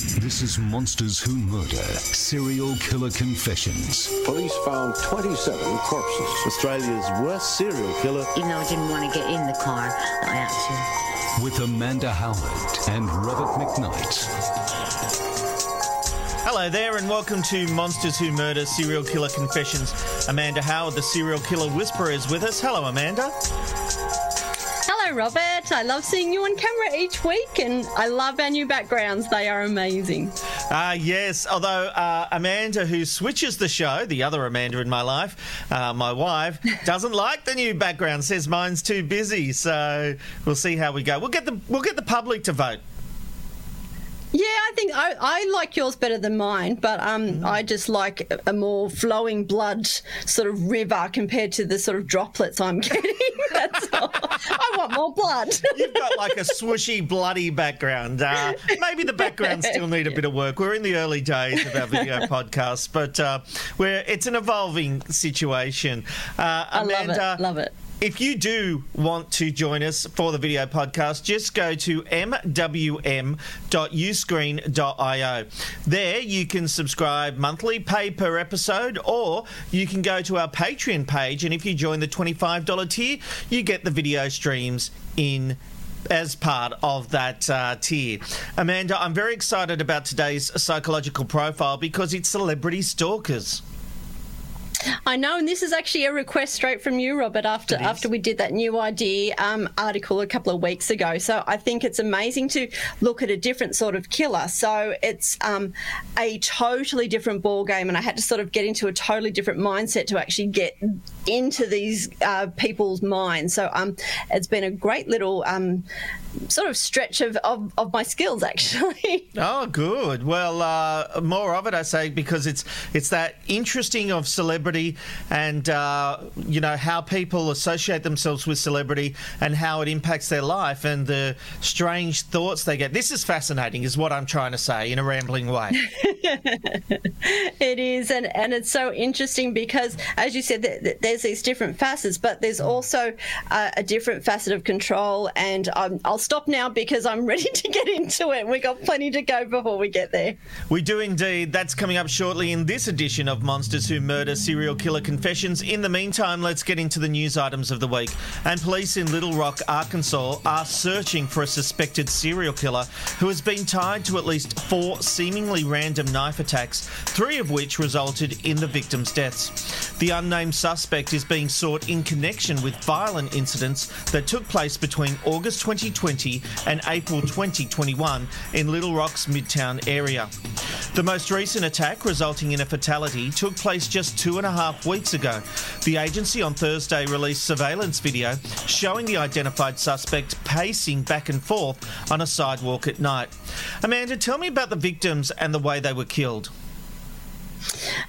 This is Monsters Who Murder Serial Killer Confessions. Police found 27 corpses. Australia's worst serial killer. Even though I didn't want to get in the car, I had to. With Amanda Howard and Robert McKnight. Hello there, and welcome to Monsters Who Murder Serial Killer Confessions. Amanda Howard, the serial killer whisperer, is with us. Hello, Amanda. Robert. I love seeing you on camera each week, and I love our new backgrounds. They are amazing. Uh, yes, although uh, Amanda, who switches the show, the other Amanda in my life, uh, my wife, doesn't like the new background. Says mine's too busy. So we'll see how we go. We'll get the we'll get the public to vote. Yeah, I think I, I like yours better than mine, but um, mm. I just like a more flowing blood sort of river compared to the sort of droplets I'm getting. That's all. I want more blood. You've got like a swooshy, bloody background. Uh, maybe the backgrounds still need a bit of work. We're in the early days of our video podcast, but uh, we're, it's an evolving situation. Uh, Amanda, I love it. Love it. If you do want to join us for the video podcast, just go to mwm.uscreen.io. There you can subscribe monthly, pay per episode, or you can go to our Patreon page. And if you join the $25 tier, you get the video streams in as part of that uh, tier. Amanda, I'm very excited about today's psychological profile because it's celebrity stalkers. I know, and this is actually a request straight from you, Robert, after after we did that new idea um, article a couple of weeks ago. So I think it's amazing to look at a different sort of killer. So it's um, a totally different ball game, and I had to sort of get into a totally different mindset to actually get into these uh, people's minds. So um, it's been a great little um, sort of stretch of, of, of, my skills actually. Oh, good. Well, uh, more of it, I say, because it's it's that interesting of celebrity and uh, you know how people associate themselves with celebrity and how it impacts their life and the strange thoughts they get. This is fascinating, is what I'm trying to say in a rambling way. it is, and and it's so interesting because, as you said, there's these different facets, but there's also uh, a different facet of control. And um, I'll stop now because I'm ready to get into it. We've got plenty to go before we get there. We do indeed. That's coming up shortly in this edition of Monsters Who Murder Serial Killer Confessions. In the meantime, let's get into the news items of the week. And police in Little Rock, Arkansas are searching for a suspected serial killer who has been tied to at least four seemingly random knife attacks, three of which resulted in the victims' deaths. The unnamed suspect is being sought in connection with violent incidents that took place between August 2020 2020 and April 2021 in Little Rock's Midtown area. The most recent attack, resulting in a fatality, took place just two and a half weeks ago. The agency on Thursday released surveillance video showing the identified suspect pacing back and forth on a sidewalk at night. Amanda, tell me about the victims and the way they were killed.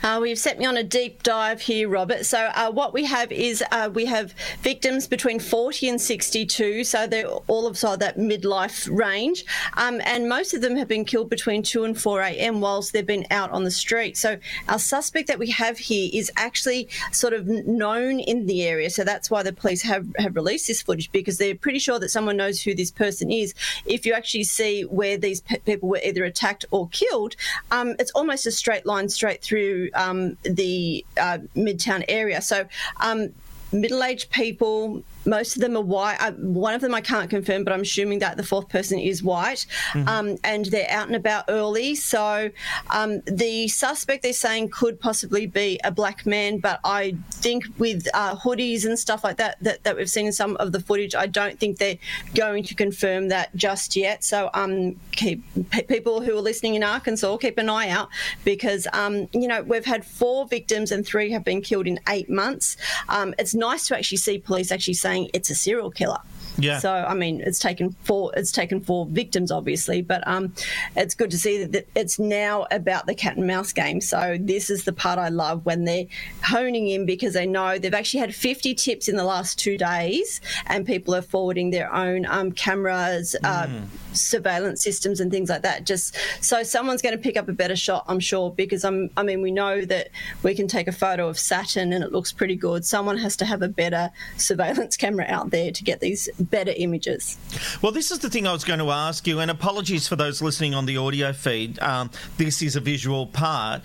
Uh, we've set me on a deep dive here, Robert. So uh, what we have is uh, we have victims between 40 and 62, so they're all of that midlife range, um, and most of them have been killed between 2 and 4 a.m. whilst they've been out on the street. So our suspect that we have here is actually sort of known in the area, so that's why the police have, have released this footage because they're pretty sure that someone knows who this person is. If you actually see where these pe- people were either attacked or killed, um, it's almost a straight line straight through um, the uh, Midtown area. So um, middle aged people, most of them are white. I, one of them I can't confirm, but I'm assuming that the fourth person is white, mm-hmm. um, and they're out and about early. So um, the suspect they're saying could possibly be a black man, but I think with uh, hoodies and stuff like that, that that we've seen in some of the footage, I don't think they're going to confirm that just yet. So um, keep p- people who are listening in Arkansas keep an eye out because um, you know we've had four victims and three have been killed in eight months. Um, it's nice to actually see police actually saying saying it's a serial killer. Yeah. So I mean, it's taken four. It's taken four victims, obviously, but um, it's good to see that it's now about the cat and mouse game. So this is the part I love when they're honing in because they know they've actually had 50 tips in the last two days, and people are forwarding their own um, cameras, uh, surveillance systems, and things like that. Just so someone's going to pick up a better shot, I'm sure, because I'm. I mean, we know that we can take a photo of Saturn and it looks pretty good. Someone has to have a better surveillance camera out there to get these better images. Well, this is the thing I was going to ask you, and apologies for those listening on the audio feed. Um, this is a visual part.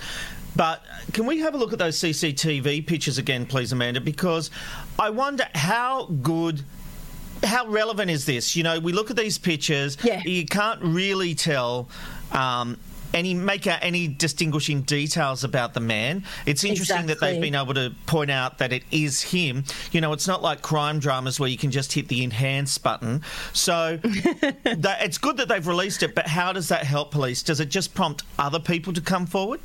But can we have a look at those CCTV pictures again, please, Amanda? Because I wonder how good. How relevant is this? You know, we look at these pictures, Yeah. you can't really tell um, any make out any distinguishing details about the man. It's interesting that they've been able to point out that it is him. You know, it's not like crime dramas where you can just hit the enhance button. So that, it's good that they've released it, but how does that help police? Does it just prompt other people to come forward?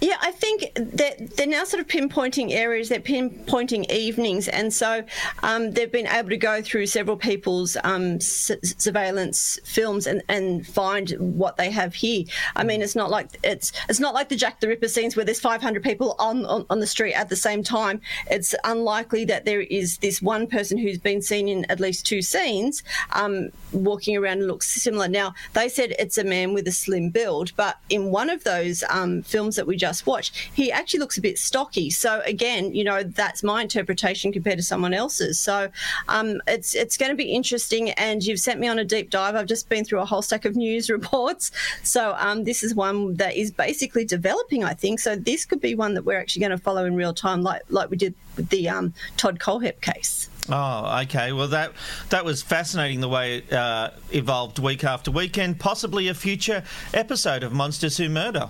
Yeah, I think that they're now sort of pinpointing areas, they're pinpointing evenings, and so um, they've been able to go through several people's um, su- surveillance films and, and find what they have here. I mean, it's not like it's it's not like the Jack the Ripper scenes where there's 500 people on, on on the street at the same time. It's unlikely that there is this one person who's been seen in at least two scenes um, walking around and looks similar. Now they said it's a man with a slim build, but in one of those um, films that we just watched, he actually looks a bit stocky. So again, you know, that's my interpretation compared to someone else's. So um, it's it's going to be interesting. And you've sent me on a deep dive. I've just been through a whole stack of news reports. So um, this is one that is basically developing, I think. So this could be one that we're actually going to follow in real time, like like we did with the um, Todd Kohlhepp case. Oh, okay. Well, that that was fascinating the way it uh, evolved week after week, and possibly a future episode of Monsters Who Murder.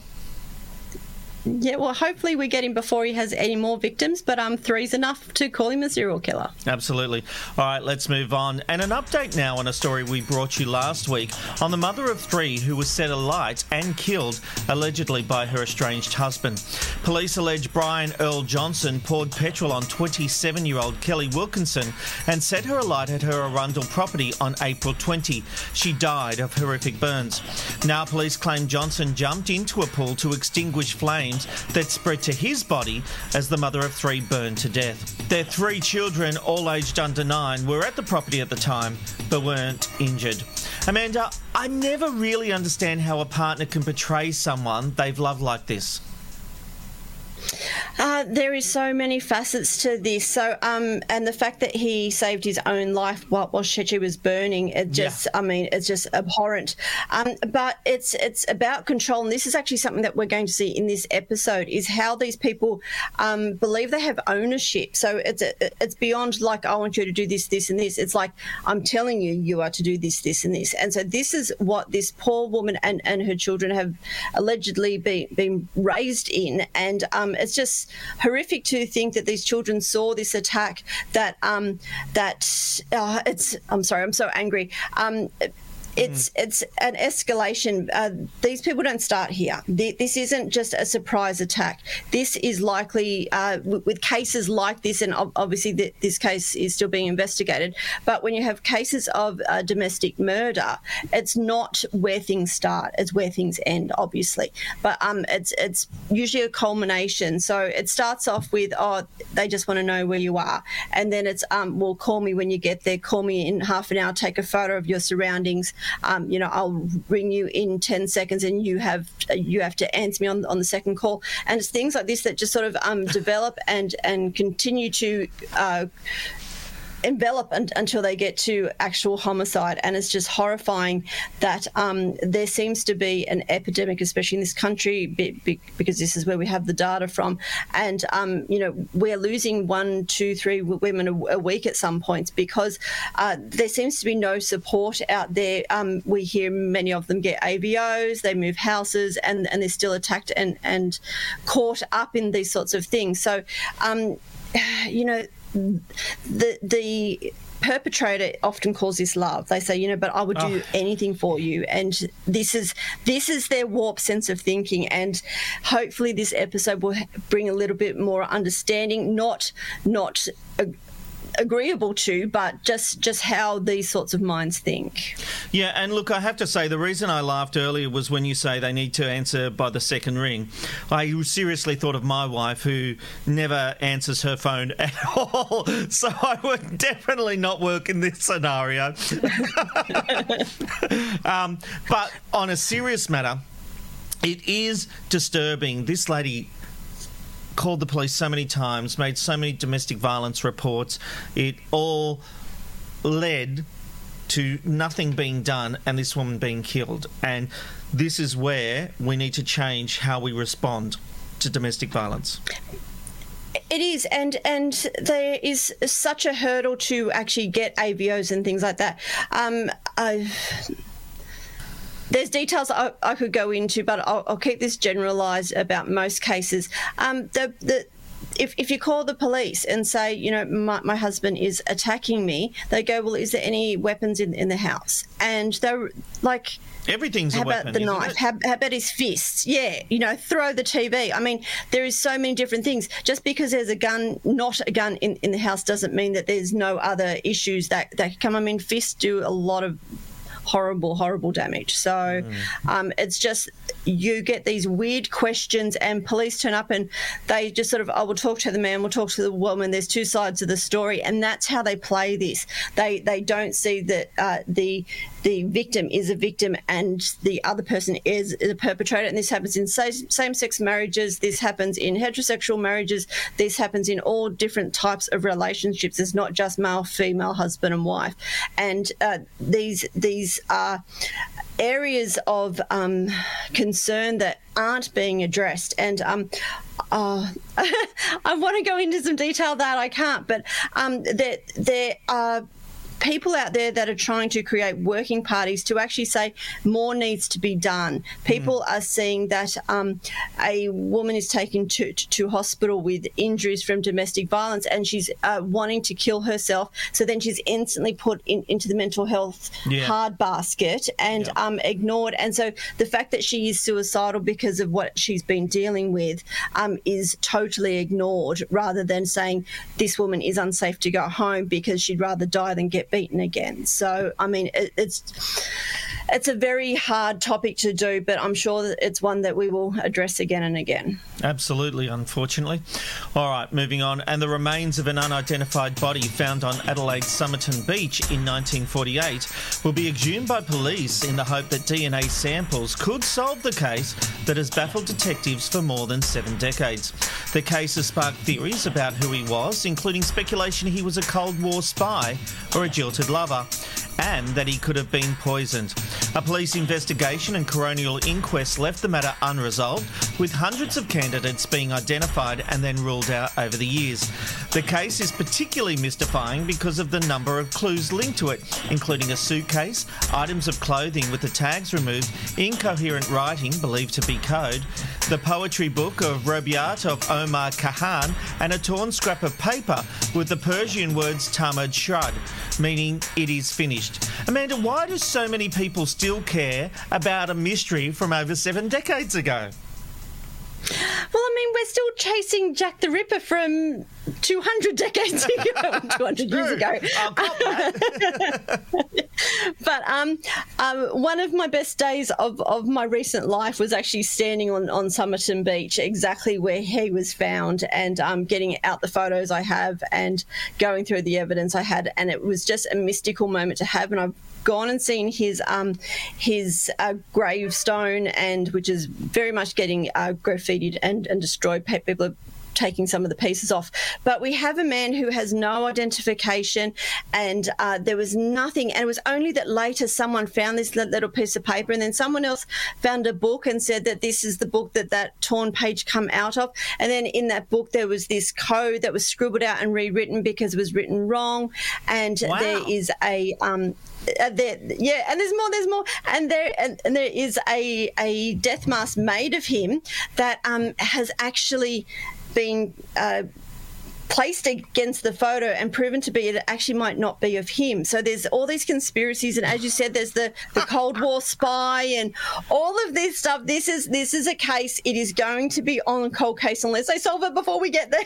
Yeah, well, hopefully we get him before he has any more victims, but um, three's enough to call him a serial killer. Absolutely. All right, let's move on. And an update now on a story we brought you last week on the mother of three who was set alight and killed, allegedly by her estranged husband. Police allege Brian Earl Johnson poured petrol on 27 year old Kelly Wilkinson and set her alight at her Arundel property on April 20. She died of horrific burns. Now, police claim Johnson jumped into a pool to extinguish flames that spread to his body as the mother of three burned to death. Their three children, all aged under nine, were at the property at the time but weren't injured. Amanda, I never really understand how a partner can betray someone they've loved like this. Uh, there is so many facets to this. So, um, and the fact that he saved his own life while, while Shechi was burning, it just, I mean, it's just abhorrent. Um, but it's it's about control, and this is actually something that we're going to see in this episode: is how these people um, believe they have ownership. So it's it's beyond like I want you to do this, this, and this. It's like I'm telling you, you are to do this, this, and this. And so this is what this poor woman and, and her children have allegedly been been raised in, and um, it's just horrific to think that these children saw this attack. That um, that uh, it's. I'm sorry. I'm so angry. Um, it's it's an escalation. Uh, these people don't start here. Th- This isn't just a surprise attack. This is likely uh, with cases like this, and ob- obviously th- this case is still being investigated. But when you have cases of uh, domestic murder, it's not where things start; it's where things end. Obviously, but um, it's it's usually a culmination. So it starts off with oh, they just want to know where you are, and then it's um, well, call me when you get there. Call me in half an hour. Take a photo of your surroundings. Um, you know, I'll ring you in ten seconds, and you have you have to answer me on on the second call. And it's things like this that just sort of um, develop and and continue to. Uh, envelop un- until they get to actual homicide. And it's just horrifying that um, there seems to be an epidemic, especially in this country, be- be- because this is where we have the data from. And, um, you know, we're losing one, two, three women a, a week at some points because uh, there seems to be no support out there. Um, we hear many of them get AVOs, they move houses, and, and they're still attacked and, and caught up in these sorts of things. So, um, you know, the the perpetrator often calls this love. They say you know but i would do ah. anything for you. And this is this is their warped sense of thinking. And hopefully this episode will bring a little bit more understanding not not agreeable to, but just just how these sorts of minds think. Yeah, and look, I have to say the reason I laughed earlier was when you say they need to answer by the second ring. I seriously thought of my wife who never answers her phone at all, so I would definitely not work in this scenario. um, but on a serious matter. It is disturbing. This lady called the police so many times, made so many domestic violence reports. It all led to nothing being done and this woman being killed. And this is where we need to change how we respond to domestic violence. It is, and and there is such a hurdle to actually get AVOs and things like that. Um, I there's details I, I, could go into, but I'll, I'll keep this generalised about most cases. Um, the, the, if, if you call the police and say, you know, my, my, husband is attacking me, they go, well, is there any weapons in, in the house? And they're like, Everything's how about weapon, the knife? How, how, about his fists? Yeah, you know, throw the TV. I mean, there is so many different things. Just because there's a gun, not a gun in, in the house, doesn't mean that there's no other issues that, that come. I mean, fists do a lot of horrible, horrible damage. So mm. um, it's just you get these weird questions, and police turn up and they just sort of, I oh, will talk to the man, we'll talk to the woman. There's two sides of the story, and that's how they play this. They they don't see that uh, the the victim is a victim and the other person is, a perpetrator. And this happens in same sex marriages, this happens in heterosexual marriages, this happens in all different types of relationships. It's not just male, female, husband, and wife. And uh, these, these are areas of um, concern that aren't being addressed. And um, uh, I want to go into some detail that I can't, but um, there, there are people out there that are trying to create working parties to actually say more needs to be done. People mm. are seeing that um, a woman is taken to, to, to, hospital with injuries from domestic violence and she's uh, wanting to kill herself. So then she's instantly put in, into the mental health yeah. hard basket and yeah. um, ignored. And so the fact that she is suicidal because of what she's been dealing with um, is totally ignored rather than saying this woman is unsafe to go home because she'd rather die than get beaten again. So, I mean, it, it's it's a very hard topic to do, but I'm sure that it's one that we will address again and again. Absolutely, unfortunately. All right, moving on. And the remains of an unidentified body found on Adelaide's Somerton Beach in 1948 will be exhumed by police in the hope that DNA samples could solve the case that has baffled detectives for more than seven decades. The case has sparked theories about who he was, including speculation he was a Cold War spy or a jilted lover and that he could have been poisoned. A police investigation and coronial inquest left the matter unresolved, with hundreds of candidates being identified and then ruled out over the years. The case is particularly mystifying because of the number of clues linked to it, including a suitcase, items of clothing with the tags removed, incoherent writing believed to be code, the poetry book of Rubaiyat of Omar Khayyam, and a torn scrap of paper with the Persian words Tamam Shud, meaning it is finished. Amanda, why do so many people still care about a mystery from over seven decades ago? Well, I mean, we're still chasing Jack the Ripper from 200 decades ago, 200 years ago. but um, um, one of my best days of, of my recent life was actually standing on, on Somerton Beach, exactly where he was found, and um, getting out the photos I have and going through the evidence I had. And it was just a mystical moment to have. And I've gone and seen his um, his uh, gravestone, and which is very much getting uh, graffitied and, and destroyed. People are taking some of the pieces off. But we have a man who has no identification, and uh, there was nothing. And it was only that later someone found this little piece of paper, and then someone else found a book and said that this is the book that that torn page come out of. And then in that book there was this code that was scribbled out and rewritten because it was written wrong. And wow. there is a um, uh, there, yeah, and there's more. There's more, and there and, and, there is a a death mask made of him that um, has actually been. Uh, placed against the photo and proven to be it actually might not be of him. So there's all these conspiracies, and as you said, there's the, the Cold War spy and all of this stuff. This is this is a case. It is going to be on a cold case unless they solve it before we get there.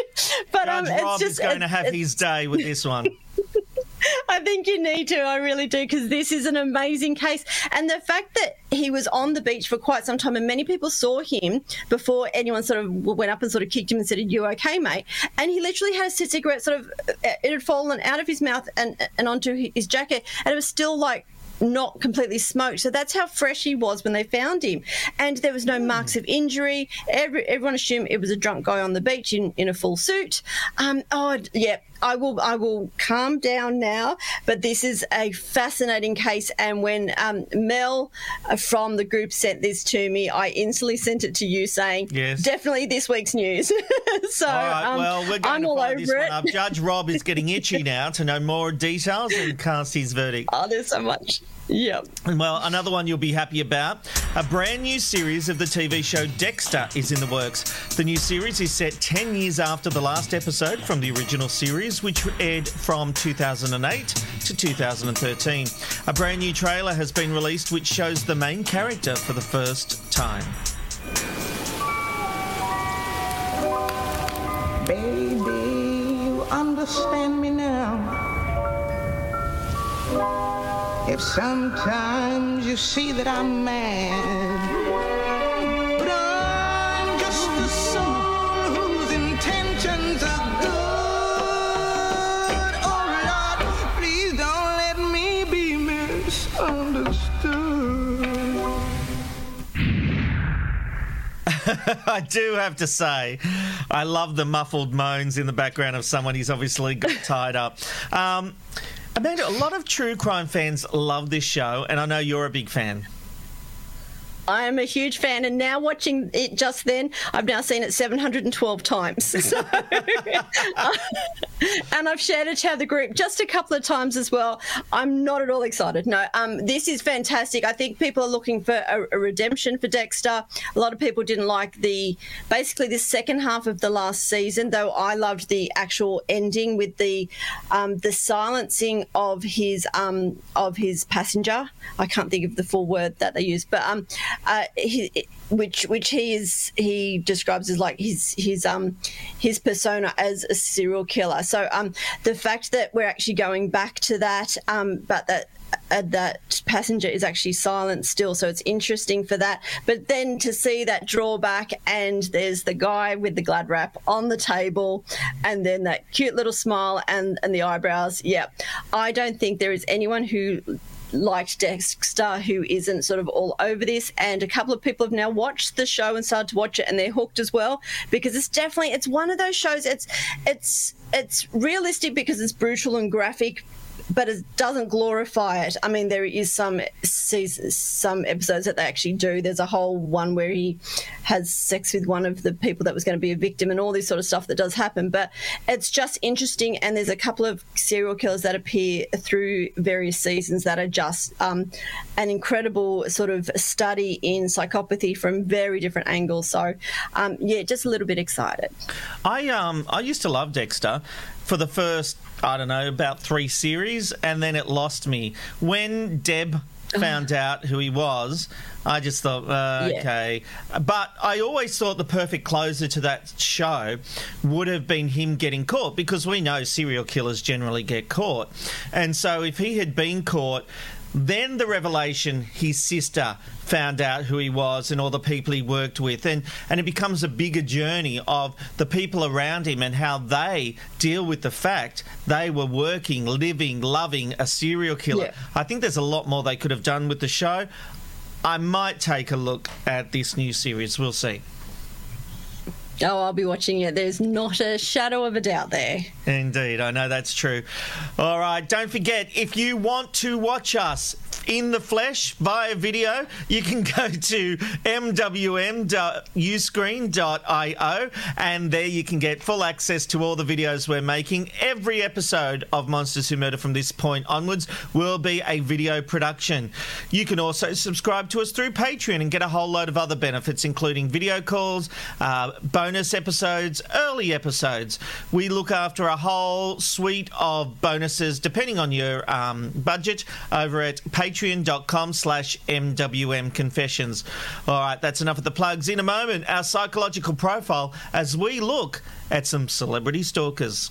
but Judge um, it's Rob just is going to have his day with this one. I think you need to. I really do because this is an amazing case, and the fact that he was on the beach for quite some time, and many people saw him before anyone sort of went up and sort of kicked him and said, "Are you okay, mate?" And he literally had a cigarette sort of it had fallen out of his mouth and and onto his jacket, and it was still like not completely smoked. So that's how fresh he was when they found him. And there was no marks of injury. Every, everyone assumed it was a drunk guy on the beach in, in a full suit. Um, oh, yeah. I will. I will calm down now. But this is a fascinating case, and when um, Mel uh, from the group sent this to me, I instantly sent it to you, saying, Yes. definitely this week's news." so All right, um, well, we're going I'm to all over this it. one up. Judge Rob is getting itchy now to know more details and cast his verdict. oh, there's so much. Yep. Well, another one you'll be happy about. A brand new series of the TV show Dexter is in the works. The new series is set 10 years after the last episode from the original series, which aired from 2008 to 2013. A brand new trailer has been released which shows the main character for the first time. Baby, you understand me now. If sometimes you see that I'm mad, but I'm just a soul whose intentions are good. Oh Lord, please don't let me be misunderstood. I do have to say, I love the muffled moans in the background of someone who's obviously got tied up. Um, Amanda, a lot of true crime fans love this show, and I know you're a big fan. I am a huge fan, and now watching it just then, I've now seen it 712 times. So, and I've shared it to the group just a couple of times as well. I'm not at all excited. No, um, this is fantastic. I think people are looking for a, a redemption for Dexter. A lot of people didn't like the basically the second half of the last season, though I loved the actual ending with the um, the silencing of his um, of his passenger. I can't think of the full word that they use, but um, uh, he, which which he is he describes as like his his um his persona as a serial killer. So um the fact that we're actually going back to that, um, but that uh, that passenger is actually silent still, so it's interesting for that. But then to see that drawback, and there's the guy with the glad wrap on the table, and then that cute little smile and and the eyebrows. Yeah, I don't think there is anyone who liked Dexter who isn't sort of all over this. And a couple of people have now watched the show and started to watch it and they're hooked as well because it's definitely it's one of those shows it's it's it's realistic because it's brutal and graphic but it doesn't glorify it. I mean, there is some seasons, some episodes that they actually do. There's a whole one where he has sex with one of the people that was going to be a victim, and all this sort of stuff that does happen. But it's just interesting, and there's a couple of serial killers that appear through various seasons that are just um, an incredible sort of study in psychopathy from very different angles. So, um, yeah, just a little bit excited. I um I used to love Dexter for the first I don't know about three series, and then it lost me when Deb found out who he was. I just thought, uh, Yeah. okay, but I always thought the perfect closer to that show would have been him getting caught because we know serial killers generally get caught, and so if he had been caught. Then the revelation his sister found out who he was and all the people he worked with and, and it becomes a bigger journey of the people around him and how they deal with the fact they were working, living, loving a serial killer. Yeah. I think there's a lot more they could have done with the show. I might take a look at this new series. We'll see. Oh, I'll be watching it. There's not a shadow of a doubt there. Indeed, I know that's true. All right, don't forget if you want to watch us in the flesh via video, you can go to mwm.uscreen.io and there you can get full access to all the videos we're making. Every episode of Monsters Who Murder from this point onwards will be a video production. You can also subscribe to us through Patreon and get a whole load of other benefits, including video calls, uh, bonus episodes, early episodes. We look after a whole suite of bonuses depending on your um, budget over at patreon.com slash MWM Confessions. All right, that's enough of the plugs. In a moment, our psychological profile as we look at some celebrity stalkers.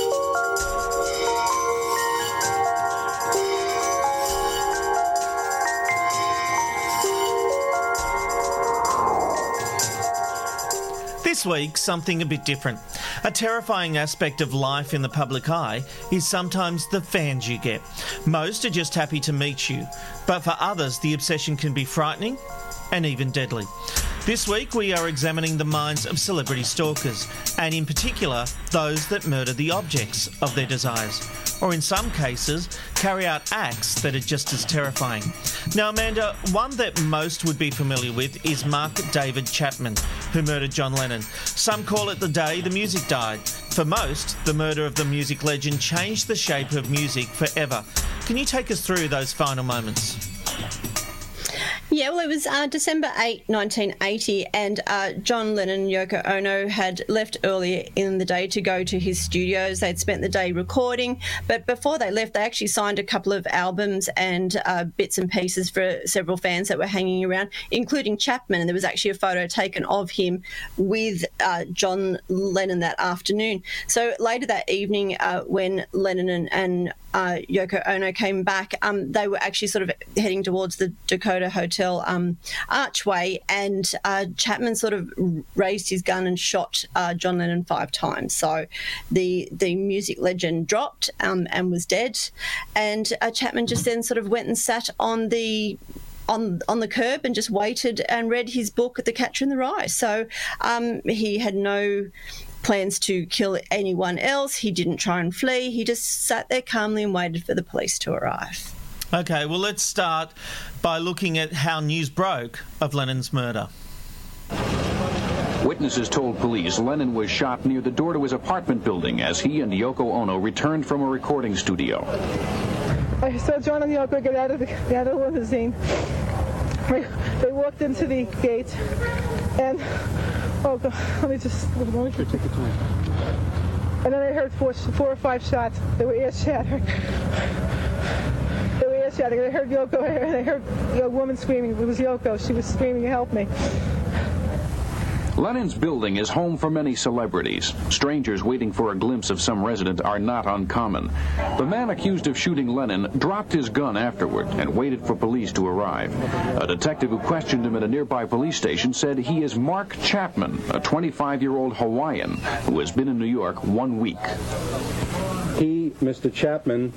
This week, something a bit different. A terrifying aspect of life in the public eye is sometimes the fans you get. Most are just happy to meet you, but for others, the obsession can be frightening and even deadly. This week, we are examining the minds of celebrity stalkers, and in particular, those that murder the objects of their desires, or in some cases, carry out acts that are just as terrifying. Now, Amanda, one that most would be familiar with is Mark David Chapman, who murdered John Lennon. Some call it the day the music died. For most, the murder of the music legend changed the shape of music forever. Can you take us through those final moments? Yeah, well, it was uh, December 8, 1980, and uh, John Lennon and Yoko Ono had left earlier in the day to go to his studios. They'd spent the day recording, but before they left, they actually signed a couple of albums and uh, bits and pieces for several fans that were hanging around, including Chapman. And there was actually a photo taken of him with uh, John Lennon that afternoon. So later that evening, uh, when Lennon and, and uh, Yoko Ono came back, um, they were actually sort of heading towards the Dakota Hotel um, archway, and uh, Chapman sort of raised his gun and shot uh, John Lennon five times. So the the music legend dropped um, and was dead, and uh, Chapman just then sort of went and sat on the on on the curb and just waited and read his book, The Catcher in the Rye. So um, he had no plans to kill anyone else. He didn't try and flee. He just sat there calmly and waited for the police to arrive. Okay, well, let's start by looking at how news broke of Lennon's murder. Witnesses told police Lennon was shot near the door to his apartment building as he and Yoko Ono returned from a recording studio. I saw John and Yoko get out of the, out of the limousine. They walked into the gate, and oh god, let me just let me take your time. And then I heard four, four or five shots. They were ear shattering. They were ear shattering. I heard Yoko, I heard a woman screaming. It was Yoko. She was screaming, "Help me!" Lennon's building is home for many celebrities. Strangers waiting for a glimpse of some resident are not uncommon. The man accused of shooting Lennon dropped his gun afterward and waited for police to arrive. A detective who questioned him at a nearby police station said he is Mark Chapman, a 25 year old Hawaiian who has been in New York one week. He, Mr. Chapman,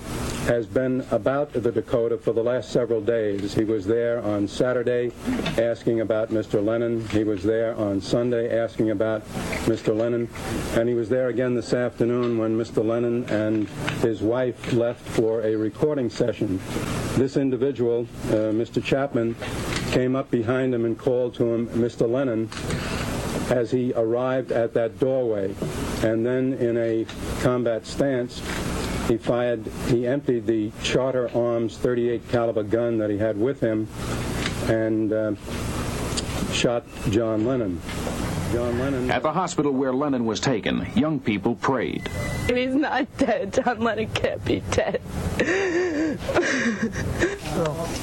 has been about the Dakota for the last several days. He was there on Saturday asking about Mr. Lennon. He was there on Sunday asking about Mr. Lennon. And he was there again this afternoon when Mr. Lennon and his wife left for a recording session. This individual, uh, Mr. Chapman, came up behind him and called to him, Mr. Lennon, as he arrived at that doorway. And then in a combat stance, he fired, he emptied the Charter Arms 38 caliber gun that he had with him and uh, shot John Lennon. John Lennon. At the hospital where Lennon was taken, young people prayed. If he's not dead. John Lennon can't be dead.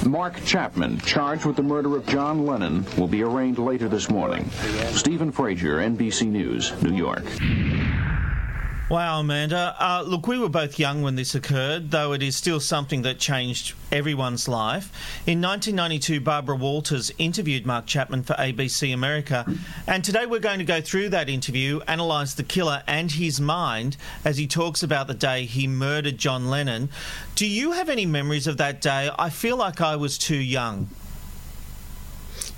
Mark Chapman, charged with the murder of John Lennon, will be arraigned later this morning. Stephen Frazier, NBC News, New York. Wow, Amanda. Uh, look, we were both young when this occurred, though it is still something that changed everyone's life. In 1992, Barbara Walters interviewed Mark Chapman for ABC America, and today we're going to go through that interview, analyse the killer and his mind as he talks about the day he murdered John Lennon. Do you have any memories of that day? I feel like I was too young.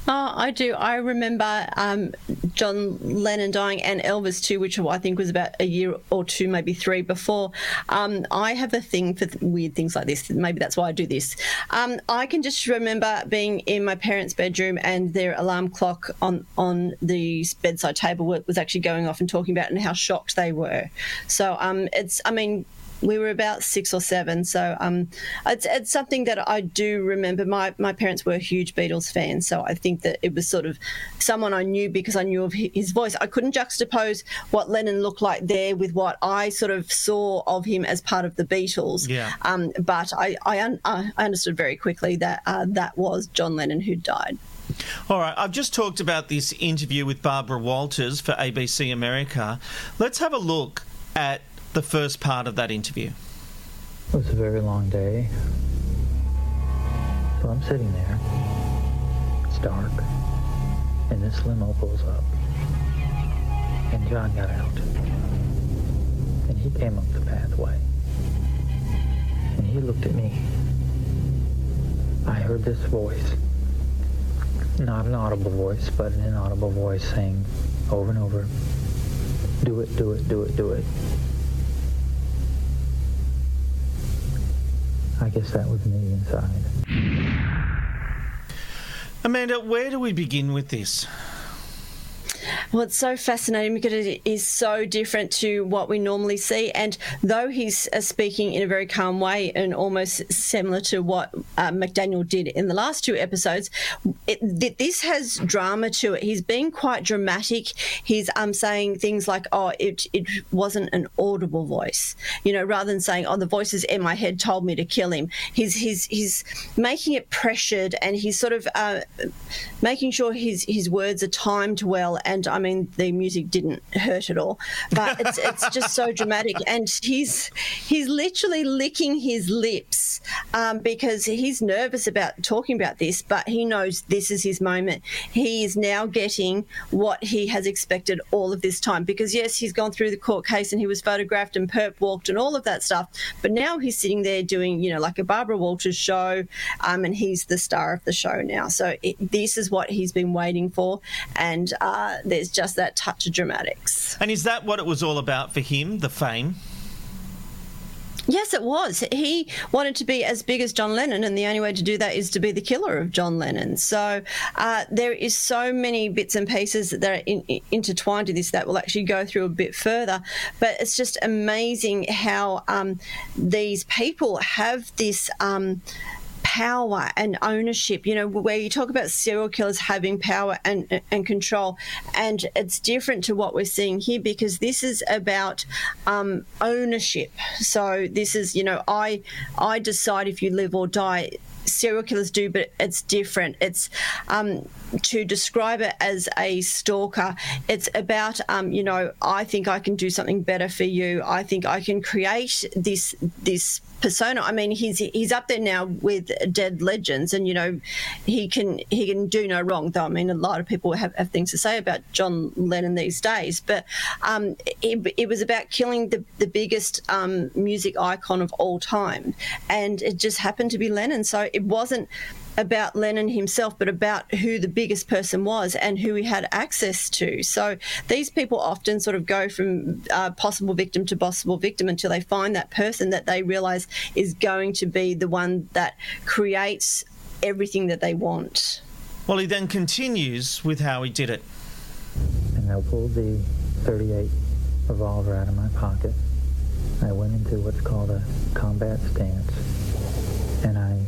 Oh, I do. I remember um, John Lennon dying and Elvis too, which I think was about a year or two, maybe three before. Um, I have a thing for th- weird things like this. Maybe that's why I do this. Um, I can just remember being in my parents' bedroom and their alarm clock on on the bedside table was actually going off and talking about and how shocked they were. So um, it's, I mean, we were about six or seven. So um, it's, it's something that I do remember. My, my parents were huge Beatles fans. So I think that it was sort of someone I knew because I knew of his voice. I couldn't juxtapose what Lennon looked like there with what I sort of saw of him as part of the Beatles. Yeah. Um, but I, I, un- I understood very quickly that uh, that was John Lennon who died. All right, I've just talked about this interview with Barbara Walters for ABC America. Let's have a look at the first part of that interview. It was a very long day. So I'm sitting there. It's dark. And this limo pulls up. And John got out. And he came up the pathway. And he looked at me. I heard this voice. Not an audible voice, but an inaudible voice saying over and over, do it, do it, do it, do it. Guess that was me inside. Amanda, where do we begin with this? Well, it's so fascinating because it is so different to what we normally see. And though he's uh, speaking in a very calm way and almost similar to what uh, McDaniel did in the last two episodes, it, this has drama to it. He's being quite dramatic. He's um, saying things like, oh, it, it wasn't an audible voice, you know, rather than saying, oh, the voices in my head told me to kill him. He's, he's, he's making it pressured and he's sort of uh, making sure his, his words are timed well. And I mean, the music didn't hurt at all, but it's it's just so dramatic. And he's he's literally licking his lips um, because he's nervous about talking about this, but he knows this is his moment. He is now getting what he has expected all of this time. Because yes, he's gone through the court case and he was photographed and perp walked and all of that stuff, but now he's sitting there doing you know like a Barbara Walters show, um, and he's the star of the show now. So it, this is what he's been waiting for, and uh, there's just that touch of dramatics. And is that what it was all about for him, the fame? Yes, it was. He wanted to be as big as John Lennon, and the only way to do that is to be the killer of John Lennon. So uh, there is so many bits and pieces that are in, in, intertwined to this that will actually go through a bit further. But it's just amazing how um, these people have this. Um, power and ownership. You know where you talk about serial killers having power and and control and it's different to what we're seeing here because this is about um, ownership. So this is you know i i decide if you live or die serial killers do, but it's different. It's um, to describe it as a stalker. It's about, um, you know, I think I can do something better for you. I think I can create this this persona. I mean, he's he's up there now with dead legends, and you know, he can he can do no wrong. Though I mean, a lot of people have, have things to say about John Lennon these days, but um, it, it, was about killing the the biggest um, music icon of all time, and it just happened to be Lennon. So it wasn't about Lennon himself, but about who the biggest person was and who he had access to. So these people often sort of go from uh, possible victim to possible victim until they find that person that they realize is going to be the one that creates everything that they want. Well, he then continues with how he did it. And I pulled the 38 revolver out of my pocket. I went into what's called a combat stance, and I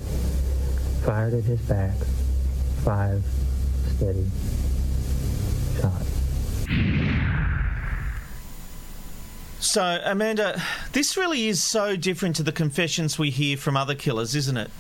fired at his back five steady shots. So, Amanda, this really is so different to the confessions we hear from other killers, isn't it?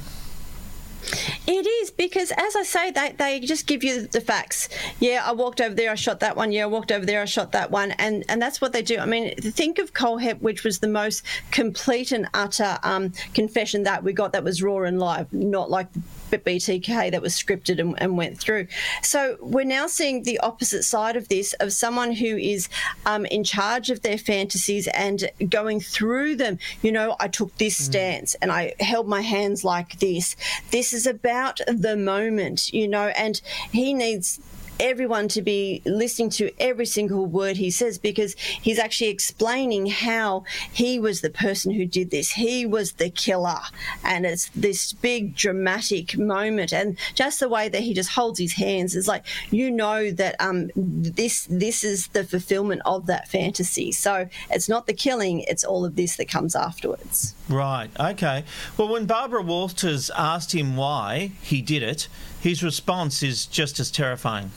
It is because, as I say, they, they just give you the facts. Yeah, I walked over there, I shot that one. Yeah, I walked over there, I shot that one, and and that's what they do. I mean, think of Kohlhepp, which was the most complete and utter um, confession that we got that was raw and live, not like BTK that was scripted and, and, went through. So we're now seeing the opposite side of this of someone who is um, in charge of their fantasies and going through them. You know, I took this mm. stance and I held my hands like this. This is about the moment, you know, and he needs everyone to be listening to every single word he says because he's actually explaining how he was the person who did this. He was the killer. And it's this big dramatic moment. And just the way that he just holds his hands is like, you know that um, this this is the fulfillment of that fantasy. So it's not the killing, it's all of this that comes afterwards. Right. Okay. Well, when Barbara Walters asked him why he did it, his response is just as terrifying.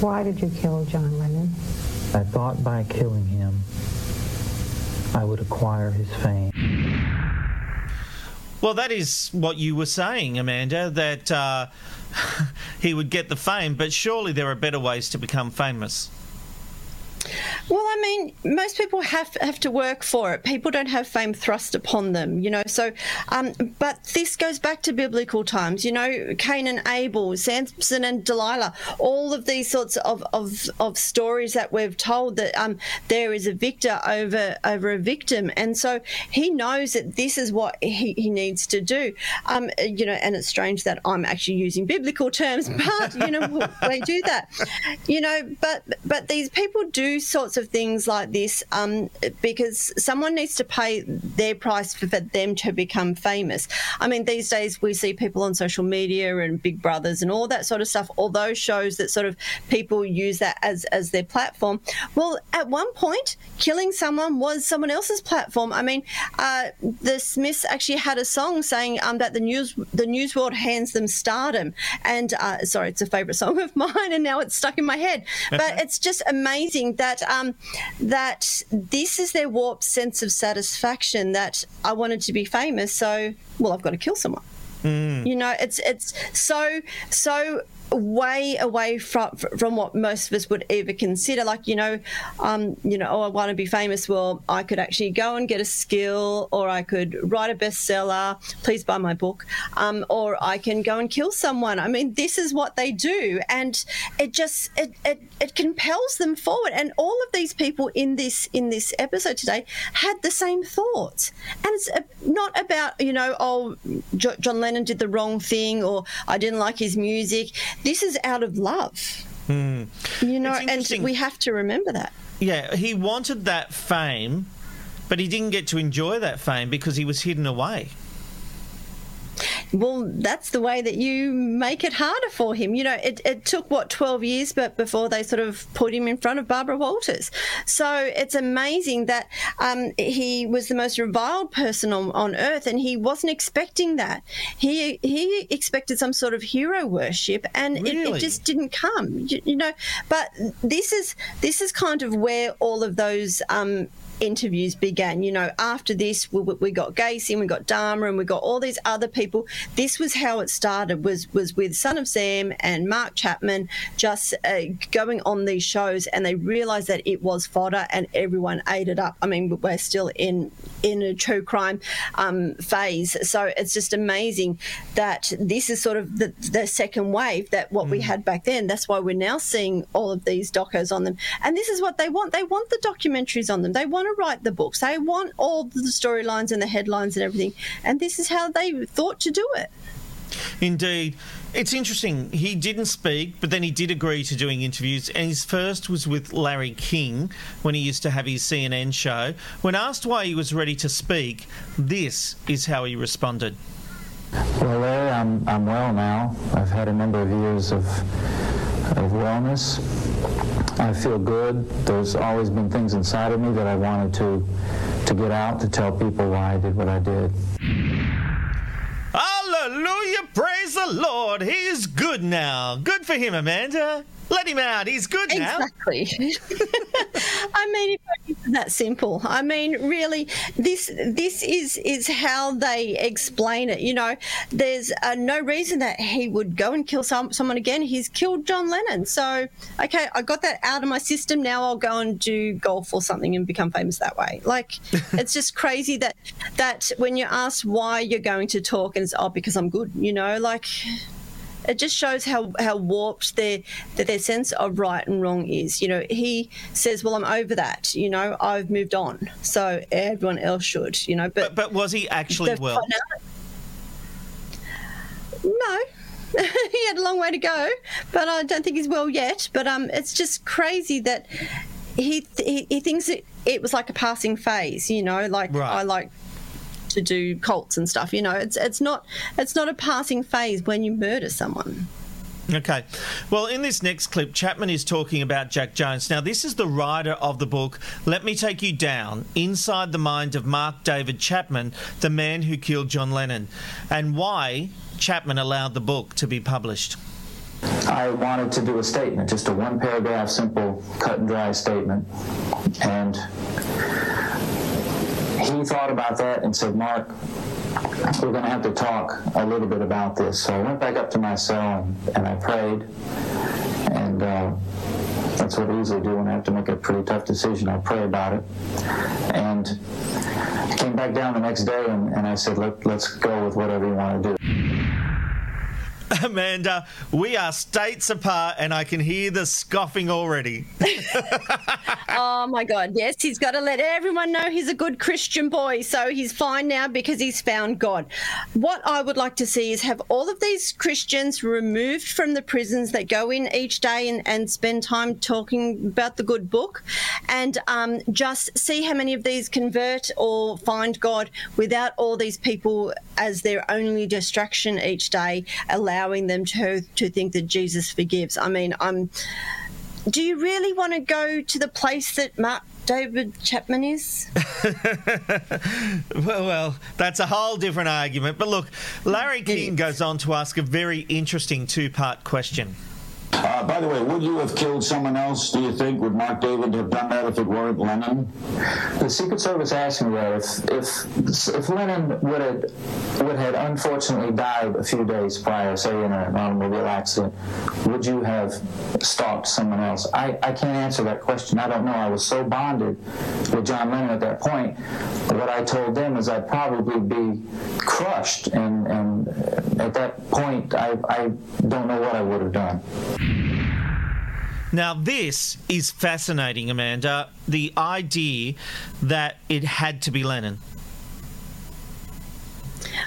Why did you kill John Lennon? I thought by killing him, I would acquire his fame. Well, that is what you were saying, Amanda, that uh, he would get the fame, but surely there are better ways to become famous. Well, I mean, most people have have to work for it. People don't have fame thrust upon them, you know. So, um, but this goes back to biblical times, you know, Cain and Abel, Samson and Delilah, all of these sorts of of, of stories that we've told that um, there is a victor over over a victim, and so he knows that this is what he, he needs to do. Um, you know, and it's strange that I'm actually using biblical terms, but you know, they do that, you know. But but these people do sorts of things like this um, because someone needs to pay their price for, for them to become famous. I mean, these days we see people on social media and Big Brothers and all that sort of stuff, all those shows that sort of people use that as, as their platform. Well, at one point, killing someone was someone else's platform. I mean, uh, the Smiths actually had a song saying um, that the news the news world hands them stardom. And uh, sorry, it's a favourite song of mine, and now it's stuck in my head. But it's just amazing that um, that this is their warped sense of satisfaction that I wanted to be famous, so well, I've got to kill someone. Mm. You know, it's it's so so way away from from what most of us would ever consider. Like you know, um, you know, oh, I want to be famous. Well, I could actually go and get a skill, or I could write a bestseller. Please buy my book. Um, or I can go and kill someone. I mean, this is what they do, and it just it, it it compels them forward. And all of these people in this in this episode today had the same thoughts, and it's not about you know, oh, John Lennon did the wrong thing, or I didn't like his music this is out of love. Mm. You know, and we have to remember that. Yeah, he wanted that fame, but he didn't get to enjoy that fame because he was hidden away well, that's the way that you make it harder for him. You know, it, it took what twelve years, but before they sort of put him in front of Barbara Walters. So it's amazing that um, he was the most reviled person on, on earth, and he wasn't expecting that. He he expected some sort of hero worship, and really? it, it, just didn't come. You, you, know, but this is this is kind of where all of those. Um, interviews began. You know, after this, we, we got Gacy and we got Dahmer and we got all these other people. This was how it started. Was was with Son of Sam and Mark Chapman just uh, going on these shows, and they realised that it was fodder, and everyone ate it up. I mean, we're still in in a true crime um, phase, so it's just amazing that this is sort of the, the second wave that what mm. we had back then. That's why we're now seeing all of these docos on them, and this is what they want. They want the documentaries on them. They want to write the books. They want all the storylines and the headlines and everything. And this is how they thought to do it. Indeed. It's interesting. He didn't speak, but then he did agree to doing interviews. And his first was with Larry King when he used to have his CNN show. When asked why he was ready to speak, this is how he responded. Well, Larry, I'm, I'm well now. I've had a number of years of, of wellness. I feel good. There's always been things inside of me that I wanted to, to get out to tell people why I did what I did. Hallelujah! Praise the Lord. He is good now. Good for him, Amanda. Let him out. He's good now. Exactly. I mean, if it's that simple. I mean, really, this this is is how they explain it. You know, there's uh, no reason that he would go and kill some, someone again. He's killed John Lennon. So, okay, I got that out of my system. Now I'll go and do golf or something and become famous that way. Like, it's just crazy that that when you're asked why you're going to talk and it's oh because I'm good. You know, like it just shows how, how warped their their sense of right and wrong is. You know, he says, "Well, I'm over that. You know, I've moved on, so everyone else should." You know, but But, but was he actually well? no. he had a long way to go, but I don't think he's well yet. But um, it's just crazy that he he, he thinks it, it was like a passing phase. You know, like right. I like to do cults and stuff. You know, it's it's not it's not a passing phase when you murder someone. Okay. Well, in this next clip, Chapman is talking about Jack Jones. Now, this is the writer of the book, Let Me Take You Down Inside the Mind of Mark David Chapman, the man who killed John Lennon, and why Chapman allowed the book to be published. I wanted to do a statement, just a one paragraph, simple, cut and dry statement. And he thought about that and said, Mark, we're going to have to talk a little bit about this. So I went back up to my cell and, and I prayed. And uh, that's what I usually do when I have to make a pretty tough decision. I pray about it. And I came back down the next day and, and I said, Let, let's go with whatever you want to do. Amanda, we are states apart, and I can hear the scoffing already. oh my God, yes, he's got to let everyone know he's a good Christian boy. So he's fine now because he's found God. What I would like to see is have all of these Christians removed from the prisons that go in each day and, and spend time talking about the good book and um, just see how many of these convert or find God without all these people as their only distraction each day, allowing them to, to think that Jesus forgives. I mean, I'm. Do you really want to go to the place that Mark David Chapman is? well, well, that's a whole different argument. But look, Larry King goes on to ask a very interesting two part question. Uh, by the way, would you have killed someone else, do you think? Would Mark David have done that if it weren't Lennon? The Secret Service asked me that if if if Lennon would have would had unfortunately died a few days prior, say in an automobile accident, would you have stalked someone else? I, I can't answer that question. I don't know. I was so bonded with John Lennon at that point. What I told them is I'd probably be crushed, and and at that point, I I don't know what I would have done. Now, this is fascinating, Amanda. The idea that it had to be Lennon.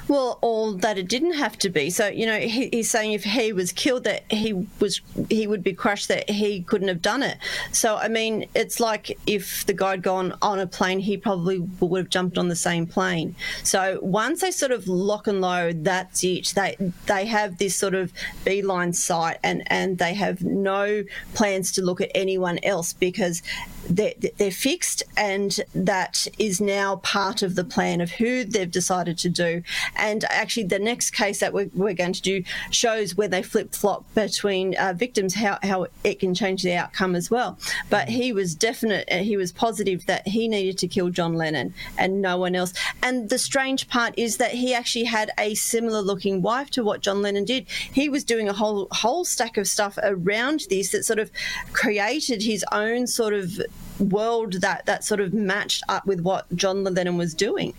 Well, or that it didn't have to be. So you know, he, he's saying if he was killed, that he was he would be crushed, that he couldn't have done it. So I mean, it's like if the guy had gone on a plane, he probably would have jumped on the same plane. So once they sort of lock and load, that's it. They they have this sort of beeline sight, and and they have no plans to look at anyone else because they're, they're fixed, and that is now part of the plan of who they've decided to do. And actually, the next case that we're, we're going to do shows where they flip flop between uh, victims, how, how it can change the outcome as well. But he was definite, uh, he was positive that he needed to kill John Lennon and no one else. And the strange part is that he actually had a similar looking wife to what John Lennon did. He was doing a whole whole stack of stuff around this that sort of created his own sort of world that that sort of matched up with what John Lennon was doing.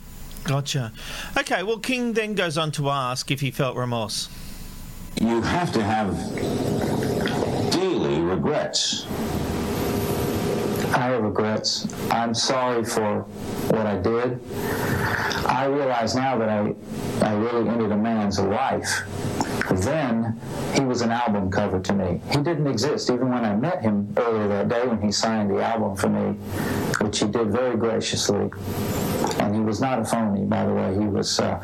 Gotcha. Okay, well, King then goes on to ask if he felt remorse. You have to have daily regrets. I have regrets. I'm sorry for what I did. I realize now that I, I really ended a man's life then he was an album cover to me. He didn't exist even when I met him earlier that day when he signed the album for me, which he did very graciously. And he was not a phony, by the way. He was uh,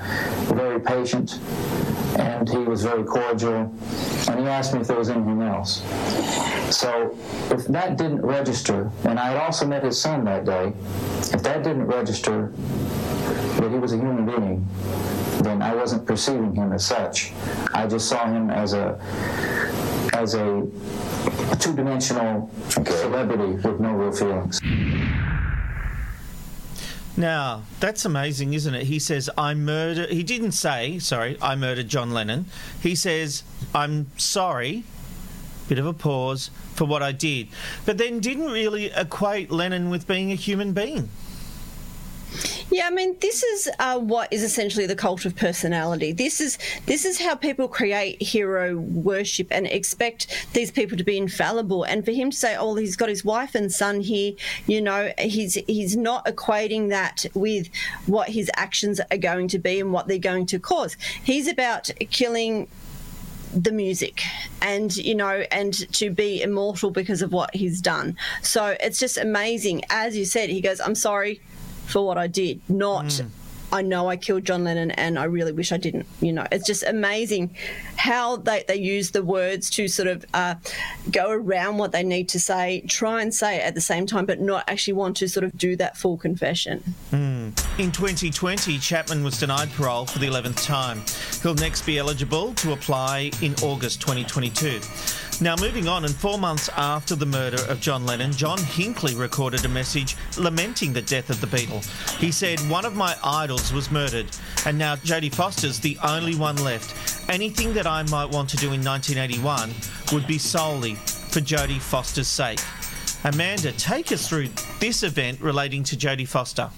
very patient and he was very cordial. And he asked me if there was anything else. So if that didn't register, and I had also met his son that day, if that didn't register that he was a human being, then I wasn't perceiving him as such. I just saw him as a as a, a two-dimensional celebrity with no real feelings. Now, that's amazing, isn't it? He says, I murdered. He didn't say, sorry, I murdered John Lennon. He says, I'm sorry, bit of a pause, for what I did. But then didn't really equate Lennon with being a human being. Yeah, I mean, this is uh, what is essentially the cult of personality. This is this is how people create hero worship and expect these people to be infallible. And for him to say, "Oh, he's got his wife and son here," you know, he's he's not equating that with what his actions are going to be and what they're going to cause. He's about killing the music and you know and to be immortal because of what he's done so it's just amazing as you said he goes i'm sorry for what I did, not mm. I know I killed John Lennon and I really wish I didn't. You know, it's just amazing how they, they use the words to sort of uh, go around what they need to say, try and say it at the same time, but not actually want to sort of do that full confession. Mm. In 2020, Chapman was denied parole for the 11th time. He'll next be eligible to apply in August 2022. Now, moving on, and four months after the murder of John Lennon, John Hinckley recorded a message lamenting the death of the Beatle. He said, One of my idols was murdered, and now Jodie Foster's the only one left. Anything that I might want to do in 1981 would be solely for Jodie Foster's sake. Amanda, take us through this event relating to Jodie Foster.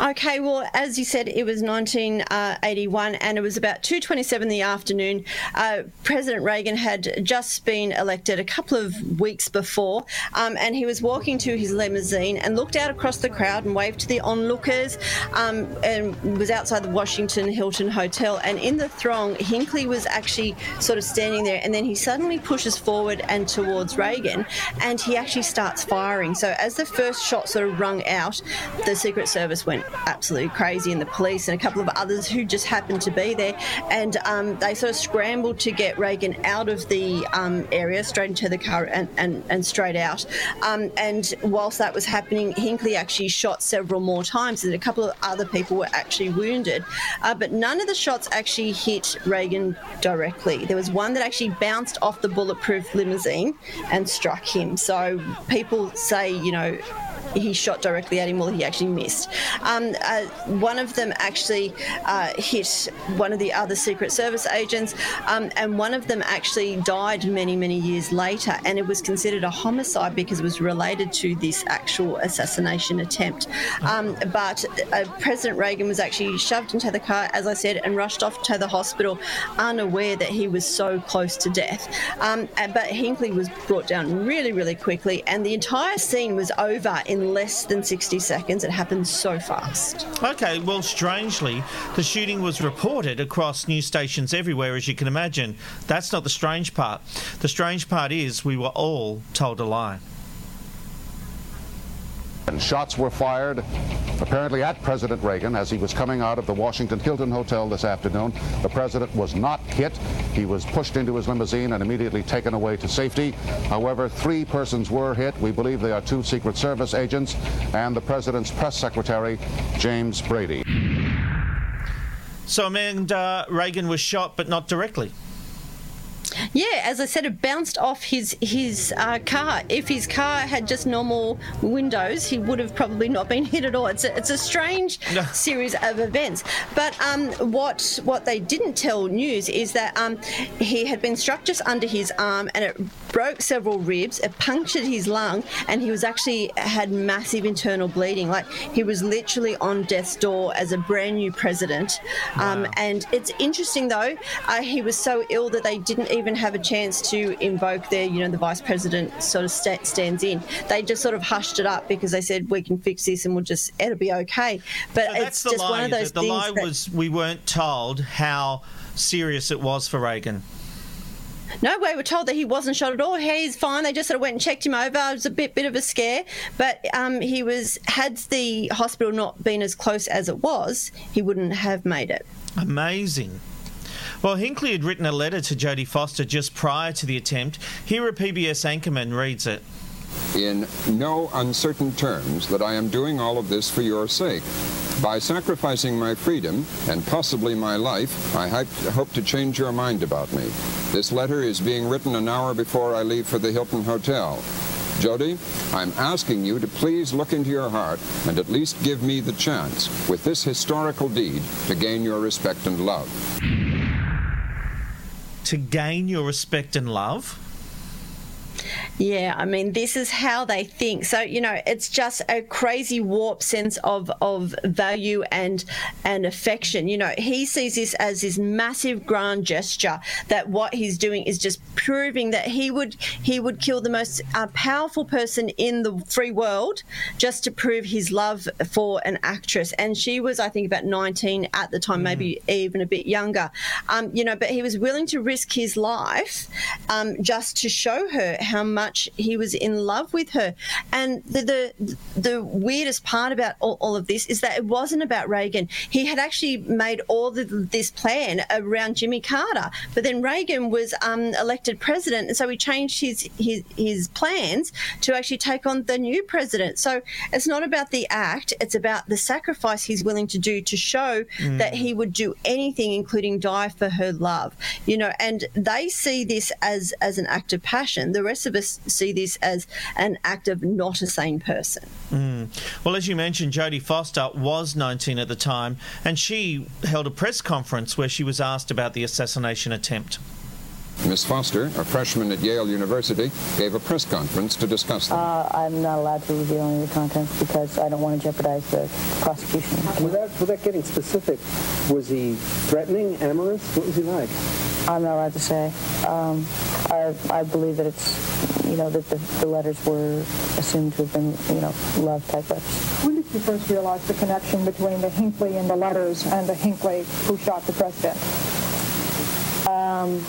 Okay, well, as you said, it was 1981, and it was about 2:27 in the afternoon. Uh, President Reagan had just been elected a couple of weeks before, um, and he was walking to his limousine and looked out across the crowd and waved to the onlookers, um, and was outside the Washington Hilton Hotel. And in the throng, Hinckley was actually sort of standing there, and then he suddenly pushes forward and towards Reagan, and he actually starts firing. So as the first shot sort of rung out, the Secret Service went absolutely crazy, and the police and a couple of others who just happened to be there. And um, they sort of scrambled to get Reagan out of the um, area, straight into the car, and, and, and straight out. Um, and whilst that was happening, Hinckley actually shot several more times, and a couple of other people were actually wounded. Uh, but none of the shots actually hit Reagan directly. There was one that actually bounced off the bulletproof limousine and struck him. So people say, you know, he shot directly at him or he actually missed. Um, uh, one of them actually uh, hit one of the other Secret Service agents, um, and one of them actually died many, many years later. And it was considered a homicide because it was related to this actual assassination attempt. Um, but uh, President Reagan was actually shoved into the car, as I said, and rushed off to the hospital, unaware that he was so close to death. Um, but Hinckley was brought down really, really quickly, and the entire scene was over in less than 60 seconds. It happened so fast. Okay, well, strangely, the shooting was reported across news stations everywhere, as you can imagine. That's not the strange part. The strange part is we were all told a lie. And shots were fired, apparently at President Reagan as he was coming out of the Washington Hilton Hotel this afternoon. The president was not hit. He was pushed into his limousine and immediately taken away to safety. However, three persons were hit. We believe they are two Secret Service agents and the president's press secretary, James Brady. So Amanda uh, Reagan was shot, but not directly. Yeah, as I said, it bounced off his his uh, car. If his car had just normal windows, he would have probably not been hit at all. It's a, it's a strange series of events. But um, what what they didn't tell news is that um, he had been struck just under his arm, and it broke several ribs, it punctured his lung, and he was actually had massive internal bleeding. Like he was literally on death's door as a brand new president. Um, and it's interesting though, uh, he was so ill that they didn't even have a chance to invoke their, you know, the vice president sort of sta- stands in. They just sort of hushed it up because they said we can fix this and we'll just it'll be okay. But So it's that's the just lie. one of those the things lie that- was we weren't told how serious it was for Reagan. No, way. we were told that he wasn't shot at all. He's fine. They just sort of went and checked him over. It was a bit bit of a scare, but um, he was. Had the hospital not been as close as it was, he wouldn't have made it. Amazing. Well, Hinckley had written a letter to Jodie Foster just prior to the attempt. Here, a PBS anchorman reads it. in no uncertain terms that I am doing all of this for your sake. By sacrificing my freedom and possibly my life, I hope to change your mind about me. This letter is being written an hour before I leave for the Hilton Hotel. Jodie, I'm asking you to please look into your heart and at least give me the chance, with this historical deed, to gain your respect and love. To gain your respect and love? Yeah, I mean, this is how they think. So you know, it's just a crazy warped sense of of value and and affection. You know, he sees this as this massive grand gesture that what he's doing is just proving that he would he would kill the most uh, powerful person in the free world just to prove his love for an actress. And she was, I think, about 19 at the time, maybe even a bit younger. Um, you know, but he was willing to risk his life um, just to show her how much he was in love with her. And the the, the weirdest part about all, all of this is that it wasn't about Reagan. He had actually made all the, this plan around Jimmy Carter, but then Reagan was um, elected president, and so he changed his, his his plans to actually take on the new president. So it's not about the act; it's about the sacrifice he's willing to do to show Mm. that he would do anything, including die for her love. You know, and they see this as as an act of passion. The rest of us see this as an act of not a sane person. Mm. Well, as you mentioned, Jodie Foster was 19 at the time, and she held a press conference where she was asked about the assassination attempt. Miss Foster, a freshman at Yale University, gave a press conference to discuss them. Uh, I'm not allowed to reveal any of the contents because I don't want to jeopardize the prosecution. Without, without getting specific, was he threatening, amorous? What was he like? I'm not allowed to say. Um, I, I believe that it's, you know, that the, the letters were assumed to have been, you know, love type letters. When did you first realize the connection between the Hinckley and the letters and the Hinckley who shot the president? Um,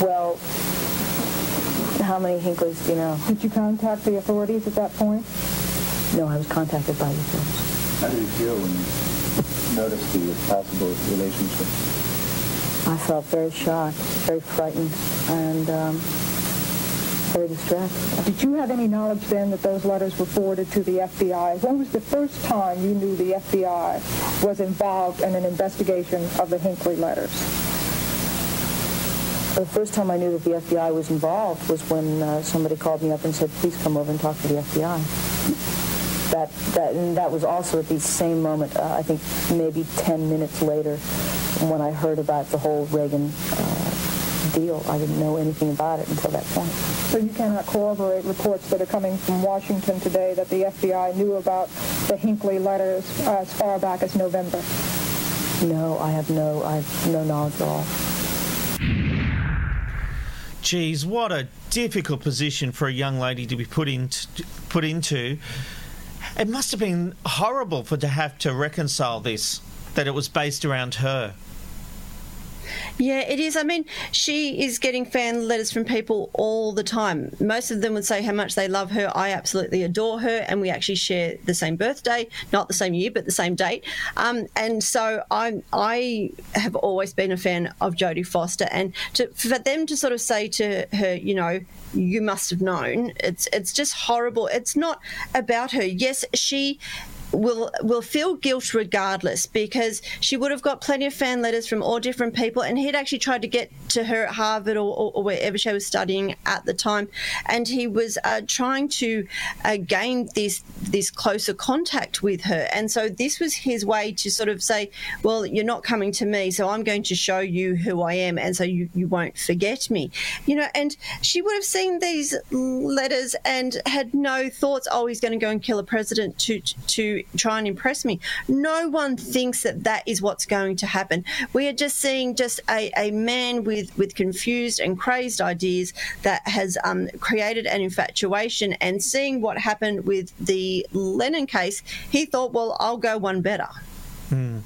well, how many Hinckleys do you know? Did you contact the authorities at that point? No, I was contacted by the authorities. How did you feel when you noticed the possible relationship? I felt very shocked, very frightened, and um, very distressed. Did you have any knowledge then that those letters were forwarded to the FBI? When was the first time you knew the FBI was involved in an investigation of the Hinckley letters? The first time I knew that the FBI was involved was when uh, somebody called me up and said, please come over and talk to the FBI. That, that, and that was also at the same moment, uh, I think maybe 10 minutes later, when I heard about the whole Reagan uh, deal. I didn't know anything about it until that point. So you cannot corroborate reports that are coming from Washington today that the FBI knew about the Hinckley letters as far back as November? No, I have no, I have no knowledge at all. Geez, what a difficult position for a young lady to be put into. Put into. It must have been horrible for to have to reconcile this, that it was based around her. Yeah, it is. I mean, she is getting fan letters from people all the time. Most of them would say how much they love her. I absolutely adore her, and we actually share the same birthday, not the same year, but the same date. Um, and so I, I have always been a fan of Jodie Foster, and to, for them to sort of say to her, you know, you must have known. It's it's just horrible. It's not about her. Yes, she will will feel guilt regardless because she would have got plenty of fan letters from all different people, and he'd actually tried to get to her at Harvard or, or, or wherever she was studying at the time, and he was uh, trying to uh, gain this this closer contact with her, and so this was his way to sort of say, well, you're not coming to me, so I'm going to show you who I am, and so you you won't forget me, you know, and she would have seen these letters and had no thoughts. Oh, he's going to go and kill a president to to try and impress me. No one thinks that that is what's going to happen. We are just seeing just a, a man with with confused and crazed ideas that has um, created an infatuation. And seeing what happened with the Lennon case, he thought, well, I'll go one better. Hmm.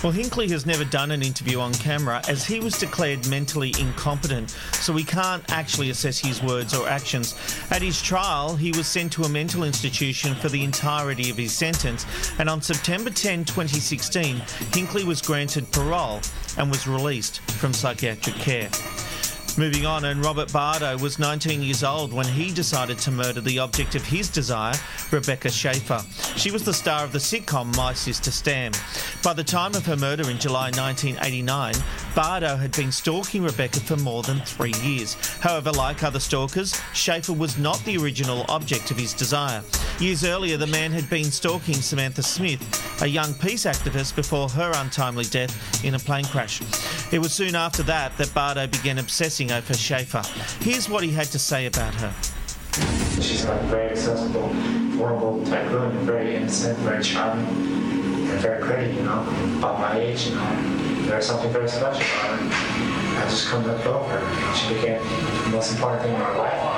Well, Hinckley has never done an interview on camera as he was declared mentally incompetent, so we can't actually assess his words or actions. At his trial, he was sent to a mental institution for the entirety of his sentence, and on September 10, 2016, Hinckley was granted parole and was released from psychiatric care. Moving on, and Robert Bardo was 19 years old when he decided to murder the object of his desire, Rebecca Schaeffer. She was the star of the sitcom My Sister Sam. By the time of her murder in July 1989, Bardo had been stalking Rebecca for more than three years. However, like other stalkers, Schaeffer was not the original object of his desire. Years earlier, the man had been stalking Samantha Smith, a young peace activist, before her untimely death in a plane crash. It was soon after that that Bardo began obsessing over Schaeffer. Here's what he had to say about her. She's like very accessible, horrible tycoon, very innocent, very charming, and very pretty, you know, about my age, you know. There's something very special about her. I just couldn't let go of her. She became the most important thing in my life.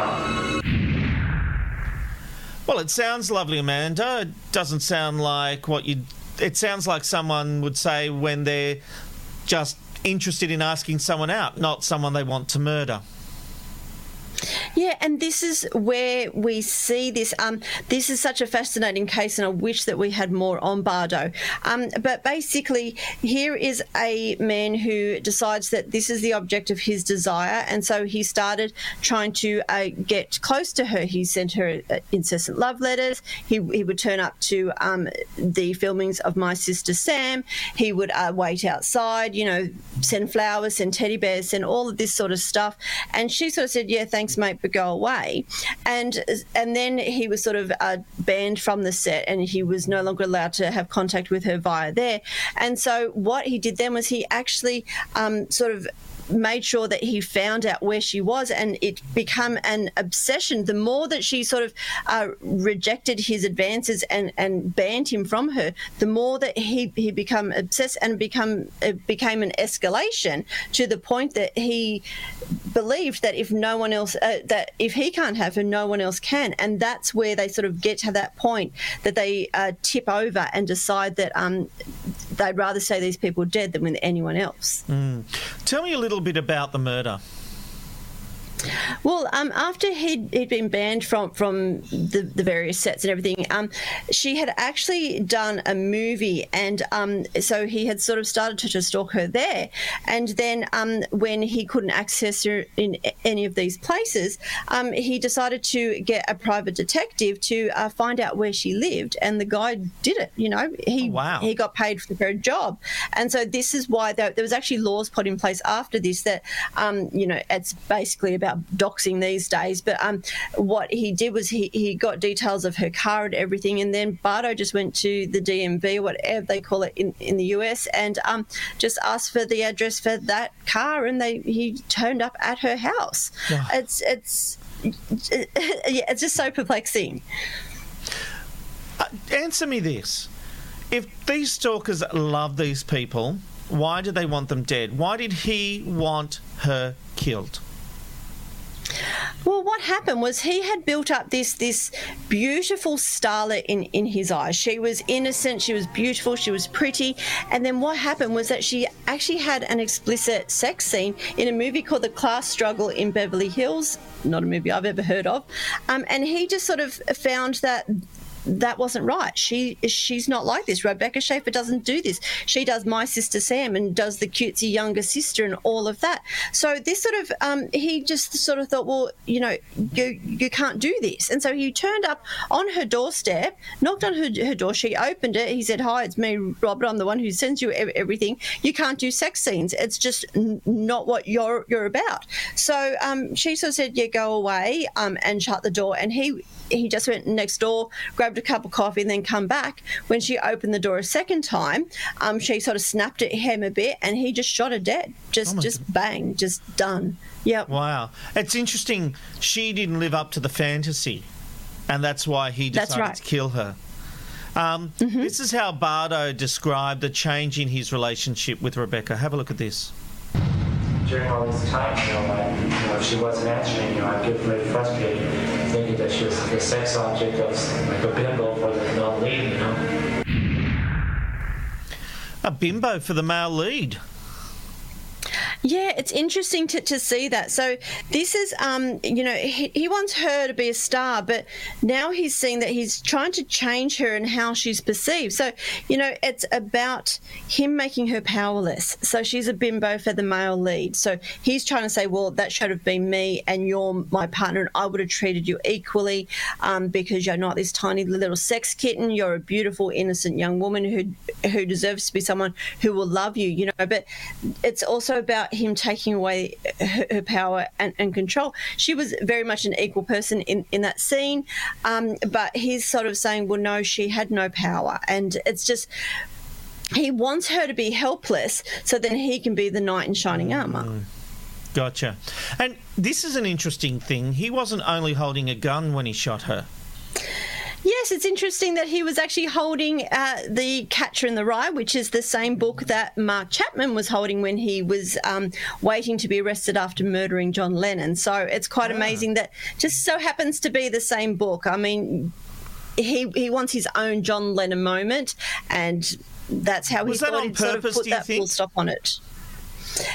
Well, it sounds lovely, Amanda. It doesn't sound like what you. It sounds like someone would say when they're just interested in asking someone out, not someone they want to murder. Yeah, and this is where we see this. Um, this is such a fascinating case, and I wish that we had more on Bardo. Um, but basically, here is a man who decides that this is the object of his desire, and so he started trying to uh, get close to her. He sent her uh, incessant love letters. He, he would turn up to um, the filmings of My Sister Sam. He would uh, wait outside, you know, send flowers, send teddy bears, send all of this sort of stuff. And she sort of said, "Yeah, thanks, mate, but go away." And and then he was sort of uh, banned from the set, and he was no longer allowed to have contact with her via there. And so what he did then was he actually um, sort of made sure that he found out where she was and it became an obsession. The more that she sort of uh, rejected his advances and, and banned him from her the more that he he become obsessed and become it became an escalation to the point that he believed that if no one else uh, that if he can't have her no one else can. And that's where they sort of get to that point that they uh, tip over and decide that um, they'd rather say these people are dead than with anyone else Mm. Tell me a little bit about the murder. Well, um, after he'd, he'd been banned from from the, the various sets and everything, um, she had actually done a movie, and um, so he had sort of started to, to stalk her there. And then um, when he couldn't access her in any of these places, um, he decided to get a private detective to uh, find out where she lived, and the guy did it. You know, he wow. he got paid for her job, and so this is why there, there was actually laws put in place after this that um, you know it's basically about doxing these days. But um, what he did was he, he got details of her car and everything, and then Bardo just went to the DMV, whatever they call it in, in the US, and um, just asked for the address for that car, and they he turned up at her house. Yeah. It's it's yeah, it's just so perplexing. Uh, answer me this. If these stalkers love these people, why do they want them dead? Why did he want her killed? Well, what happened was he had built up this this beautiful starlet in in his eyes. She was innocent, she was beautiful, she was pretty, and then what happened was that she actually had an explicit sex scene in a movie called The Class Struggle in Beverly Hills. Not a movie I've ever heard of, um, and he just sort of found that that wasn't right. She she's not like this. Rebecca Schaeffer doesn't do this. She does my sister Sam and does the cutesy younger sister and all of that. So this sort of um, he just sort of thought, well, you know, you you can't do this, and so he turned up on her doorstep, knocked on her, her door. She opened it. He said, "Hi, it's me, Robert. I'm the one who sends you everything. You can't do sex scenes. It's just not what you're you're about." So um, she sort of said, "Yeah, go away," um, and shut the door. And he he just went next door, grabbed a cup of coffee, and then come back. When she opened the door a second time, um, she sort of snapped at him a bit, and he just shot her dead. Just just bang, just done. Yep. Wow. It's interesting. She didn't live up to the fantasy, and that's why he decided right. to kill her. Um, This is how Bardo described the change in his relationship with Rebecca. Have a look at this. During all this time, you know, like, you know, if she wasn't answering, you know, I'd get very frustrated, thinking that she was the sex object of like a bimbo for the male lead, you know. A bimbo for the male lead. Yeah, it's interesting to, to see that. So this is, um, you know, he, he wants her to be a star, but now he's seeing that he's trying to change her and how she's perceived. So, you know, it's about him making her powerless. So she's a bimbo for the male lead. So he's trying to say, well, that should have been me, and you're my partner, and I would have treated you equally um, because you're not this tiny little sex kitten. You're a beautiful, innocent young woman who who deserves to be someone who will love you. You know, but it's also about him taking away her, her power and, and control. She was very much an equal person in, in that scene, um, but he's sort of saying, well, no, she had no power. And it's just, he wants her to be helpless so then he can be the knight in shining armour. Gotcha. And this is an interesting thing. He wasn't only holding a gun when he shot her. Yes, it's interesting that he was actually holding uh, the Catcher in the Rye, which is the same book that Mark Chapman was holding when he was um, waiting to be arrested after murdering John Lennon. So it's quite amazing that just so happens to be the same book. I mean, he he wants his own John Lennon moment, and that's how Was he that thought on he'd sort of put that full stop on it.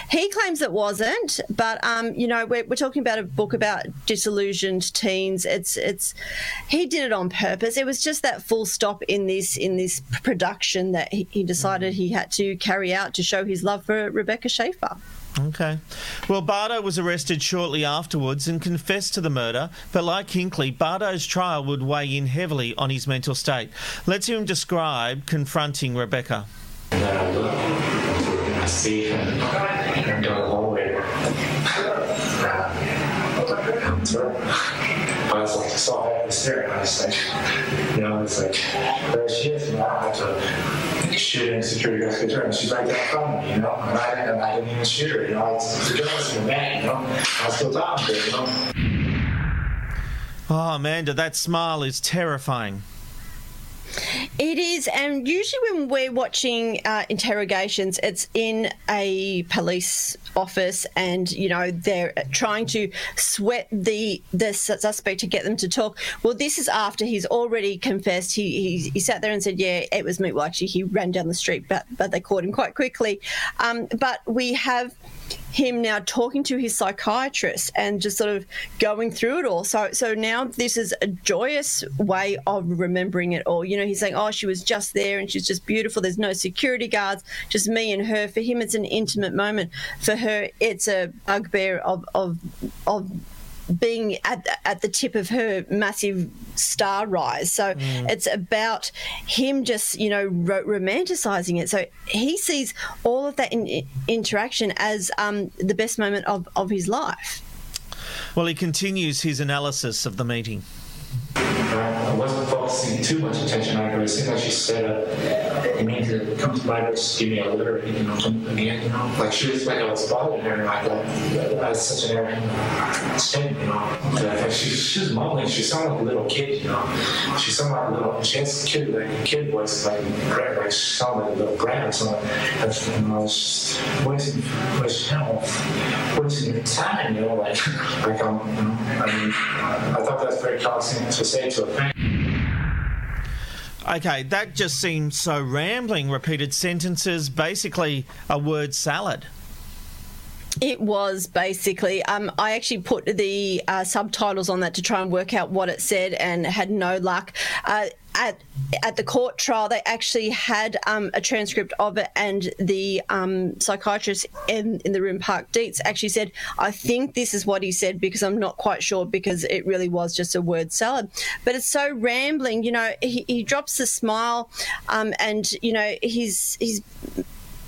He claims it wasn't, but um, you know, we're, we're talking about a book about disillusioned teens. It's it's he did it on purpose. It was just that full stop in this in this production that he, he decided he had to carry out to show his love for Rebecca Schaeffer. Okay. Well, Bardo was arrested shortly afterwards and confessed to the murder, but like Hinckley, Bardo's trial would weigh in heavily on his mental state. Let's hear him describe confronting Rebecca. And look, and I was like, so and I was like, you know, it's like, there she is, know, I had to shoot in security guard's picture, and she's right there me, you know, and I and I didn't even shoot her, you know, it's the journalist in the man, you know, I was still you know. Oh, Amanda, that smile is terrifying. It is, and usually when we're watching uh, interrogations, it's in a police office, and you know they're trying to sweat the the suspect to get them to talk. Well, this is after he's already confessed. He he, he sat there and said, "Yeah, it was me." Well, actually, he ran down the street, but but they caught him quite quickly. Um, but we have him now talking to his psychiatrist and just sort of going through it all. So so now this is a joyous way of remembering it all. You know, he's saying, "Oh, she was just there and she's just beautiful. There's no security guards, just me and her." For him, it's an intimate moment. For her, it's a bugbear of of of being at at the tip of her massive star rise. So Mm. it's about him just you know ro- romanticizing it. So he sees all of that in, in- interaction as um, the best moment of, of his life. Well, he continues his analysis of the meeting. I wasn't focusing too much attention on her. It seemed like she said, uh, you need to come to my house, give me a litter, you know, come again, you know. Like she was like I was bothering her, and I thought that was such an arrogant statement, you know. Like, she, she was mumbling, she sounded like a little kid, you know. She sounded like a little, she has kid, like a kid voice, like, brat, like she sounded like a little brat or something. Know, I was just wasting, wasting, wasting time, you know, like, like I'm, you know, I mean, I thought that's very callousing to fan. Okay, that just seems so rambling. Repeated sentences, basically a word salad. It was basically. Um, I actually put the uh, subtitles on that to try and work out what it said, and had no luck. Uh, at at the court trial, they actually had um, a transcript of it, and the um, psychiatrist in, in the room, Park Dietz, actually said, "I think this is what he said because I'm not quite sure because it really was just a word salad." But it's so rambling, you know. He, he drops the smile, um, and you know he's he's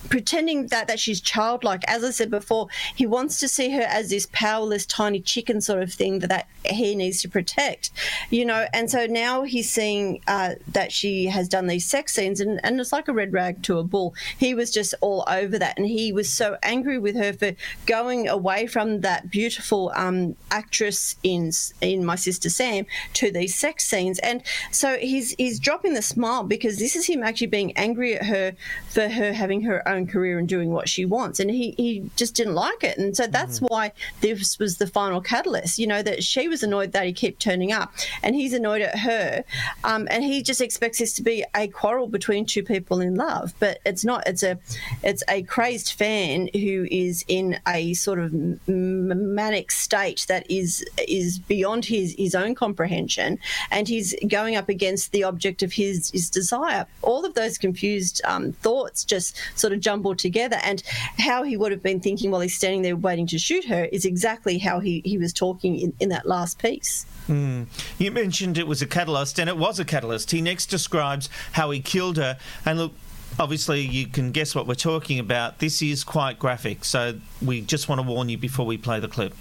pretending that that she's childlike. As I said before, he wants to see her as this powerless tiny chicken sort of thing that, that he needs to protect, you know. And so now he's seeing uh, that she has done these sex scenes, and, and it's like a red rag to a bull. He was just all over that, and he was so angry with her for going away from that beautiful um, actress in in My Sister Sam to these sex scenes, and so he's he's dropping the smile because this is him actually being angry at her for her having her own career and doing what she wants, and he he just didn't like it, and so that's why this was the final catalyst. You know that she was annoyed that he kept turning up, and he's annoyed at her, um, and he just expects this to be a quarrel between two people in love, but it's not. It's a it's a crazed fan who is in a sort of manic state that is is beyond his his own comprehension, and he's going up against the object of his his desire. All of those confused um, thoughts just sort of jumbled together, and how he would have been thinking while he's standing there waiting to shoot her is exactly how he he was talking in, in that last piece. Hmm. You mentioned it was a catalyst, and it was a catalyst. He next describes how he killed her. And look, obviously, you can guess what we're talking about. This is quite graphic, so we just want to warn you before we play the clip.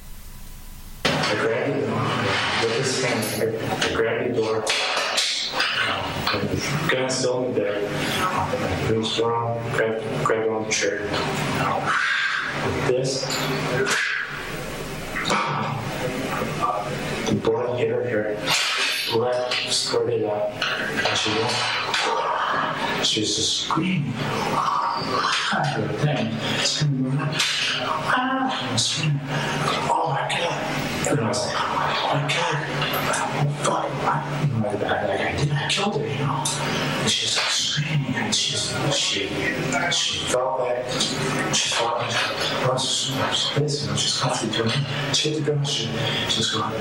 I grabbed it with his hand. I grabbed the door. The gun still in reached around, grabbed, grabbed on the chair. With this. The blood hit her hair. Blood squirted out. And she went. She was just screaming. Heard a thing. Screaming. Ah, screaming. Oh my God. And I was like, oh my God. Oh, you know, I, I, I. I killed her, you know. She's, she, she felt like she felt like I was this, know, she's constantly doing it. She hit the gun. She, she was going?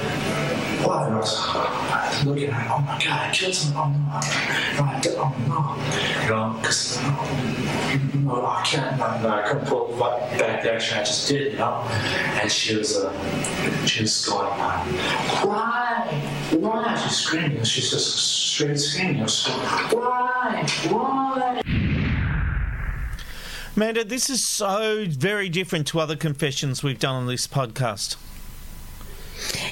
And was uh, looking at. Oh my God, I killed someone. Oh no. No, I did. Oh no. You know, because, no, no, I can't. No, no, I couldn't pull back the action I just did, you know. And she was, uh, she was going, why? Why? She's screaming. She's just straight screaming. I was going, why? Why? Amanda, this is so very different to other confessions we've done on this podcast.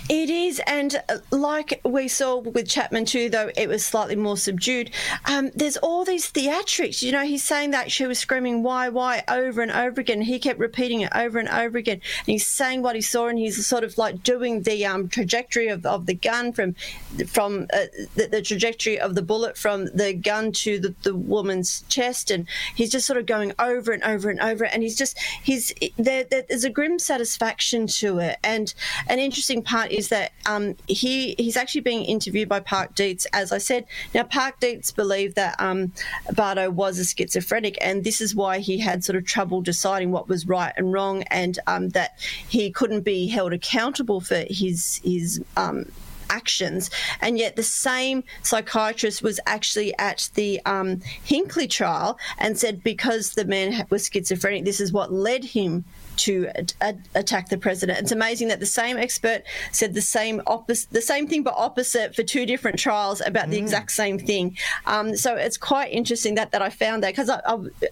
It is, and uh, like we saw with Chapman too, though it was slightly more subdued. Um, there's all these theatrics. You know, he's saying that she was screaming "why, why" over and over again. He kept repeating it over and over again. And he's saying what he saw, and he's sort of like doing the um, trajectory of, of the gun from from uh, the, the, trajectory of the bullet from the gun to the, the woman's chest, and he's just sort of going over and over and over. And he's just he's there, there's a grim satisfaction to it, and an interesting part is that um, he he's actually being interviewed by Park Dietz. As I said, now Park Dietz believed that um, Bardo was a schizophrenic, and this is why he had sort of trouble deciding what was right and wrong, and um, that he couldn't be held accountable for his his um, actions. And yet, the same psychiatrist was actually at the um, Hinckley trial and said because the man was schizophrenic, this is what led him to a- attack the president. It's amazing that the same expert said the same opposite, the same thing but opposite for two different trials about the exact same thing. Um, so it's quite interesting that that I found that because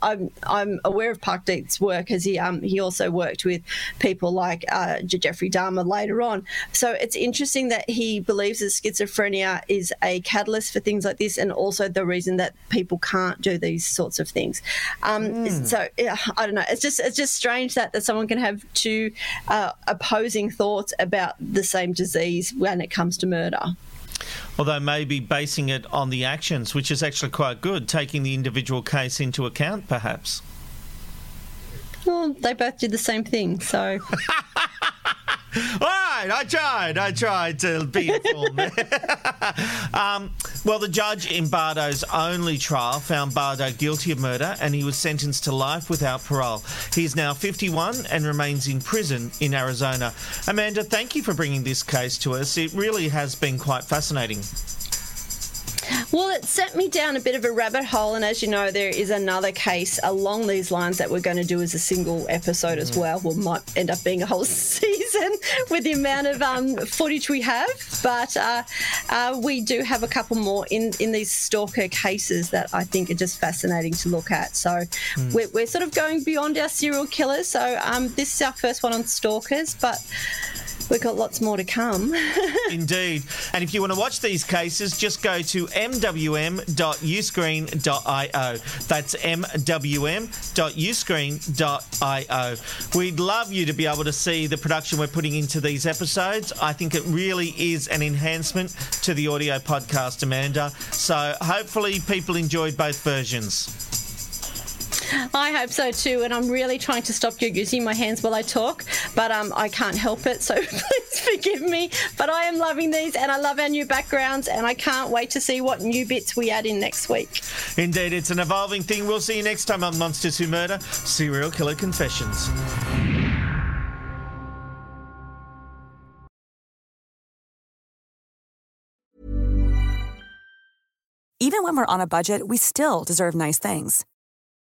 I'm I'm aware of Park Dietz's work as he um, he also worked with people like uh, Jeffrey Dahmer later on. So it's interesting that he believes that schizophrenia is a catalyst for things like this, and also the reason that people can't do these sorts of things. Um, Mm. So yeah, I don't know. It's just it's just strange that that someone can have two uh, opposing thoughts about the same disease when it comes to murder. Although maybe basing it on the actions, which is actually quite good, taking the individual case into account, perhaps. Well, they both did the same thing, so. All right, I tried. I tried to be informed. um, well, the judge in Bardo's only trial found Bardo guilty of murder and he was sentenced to life without parole. He is now 51 and remains in prison in Arizona. Amanda, thank you for bringing this case to us. It really has been quite fascinating. Well, it sent me down a bit of a rabbit hole, and as you know, there is another case along these lines that we're going to do as a single episode as well. Well, might end up being a whole season with the amount of um, footage we have, but uh, uh, we do have a couple more in in these stalker cases that I think are just fascinating to look at. So Hmm. we're, we're sort of going beyond our serial killers. So um, this is our first one on stalkers, but we've got lots more to come. Indeed. And if you want to watch these cases, just go to mwm.uscreen.io. That's mwm.uscreen.io. We'd love you to be able to see the production we're putting into these episodes. I think it really is an enhancement to the audio podcast, Amanda. So hopefully people enjoyed both versions. I hope so too, and I'm really trying to stop you using my hands while I talk, but um, I can't help it, so please forgive me. But I am loving these, and I love our new backgrounds, and I can't wait to see what new bits we add in next week. Indeed, it's an evolving thing. We'll see you next time on Monsters Who Murder Serial Killer Confessions. Even when we're on a budget, we still deserve nice things.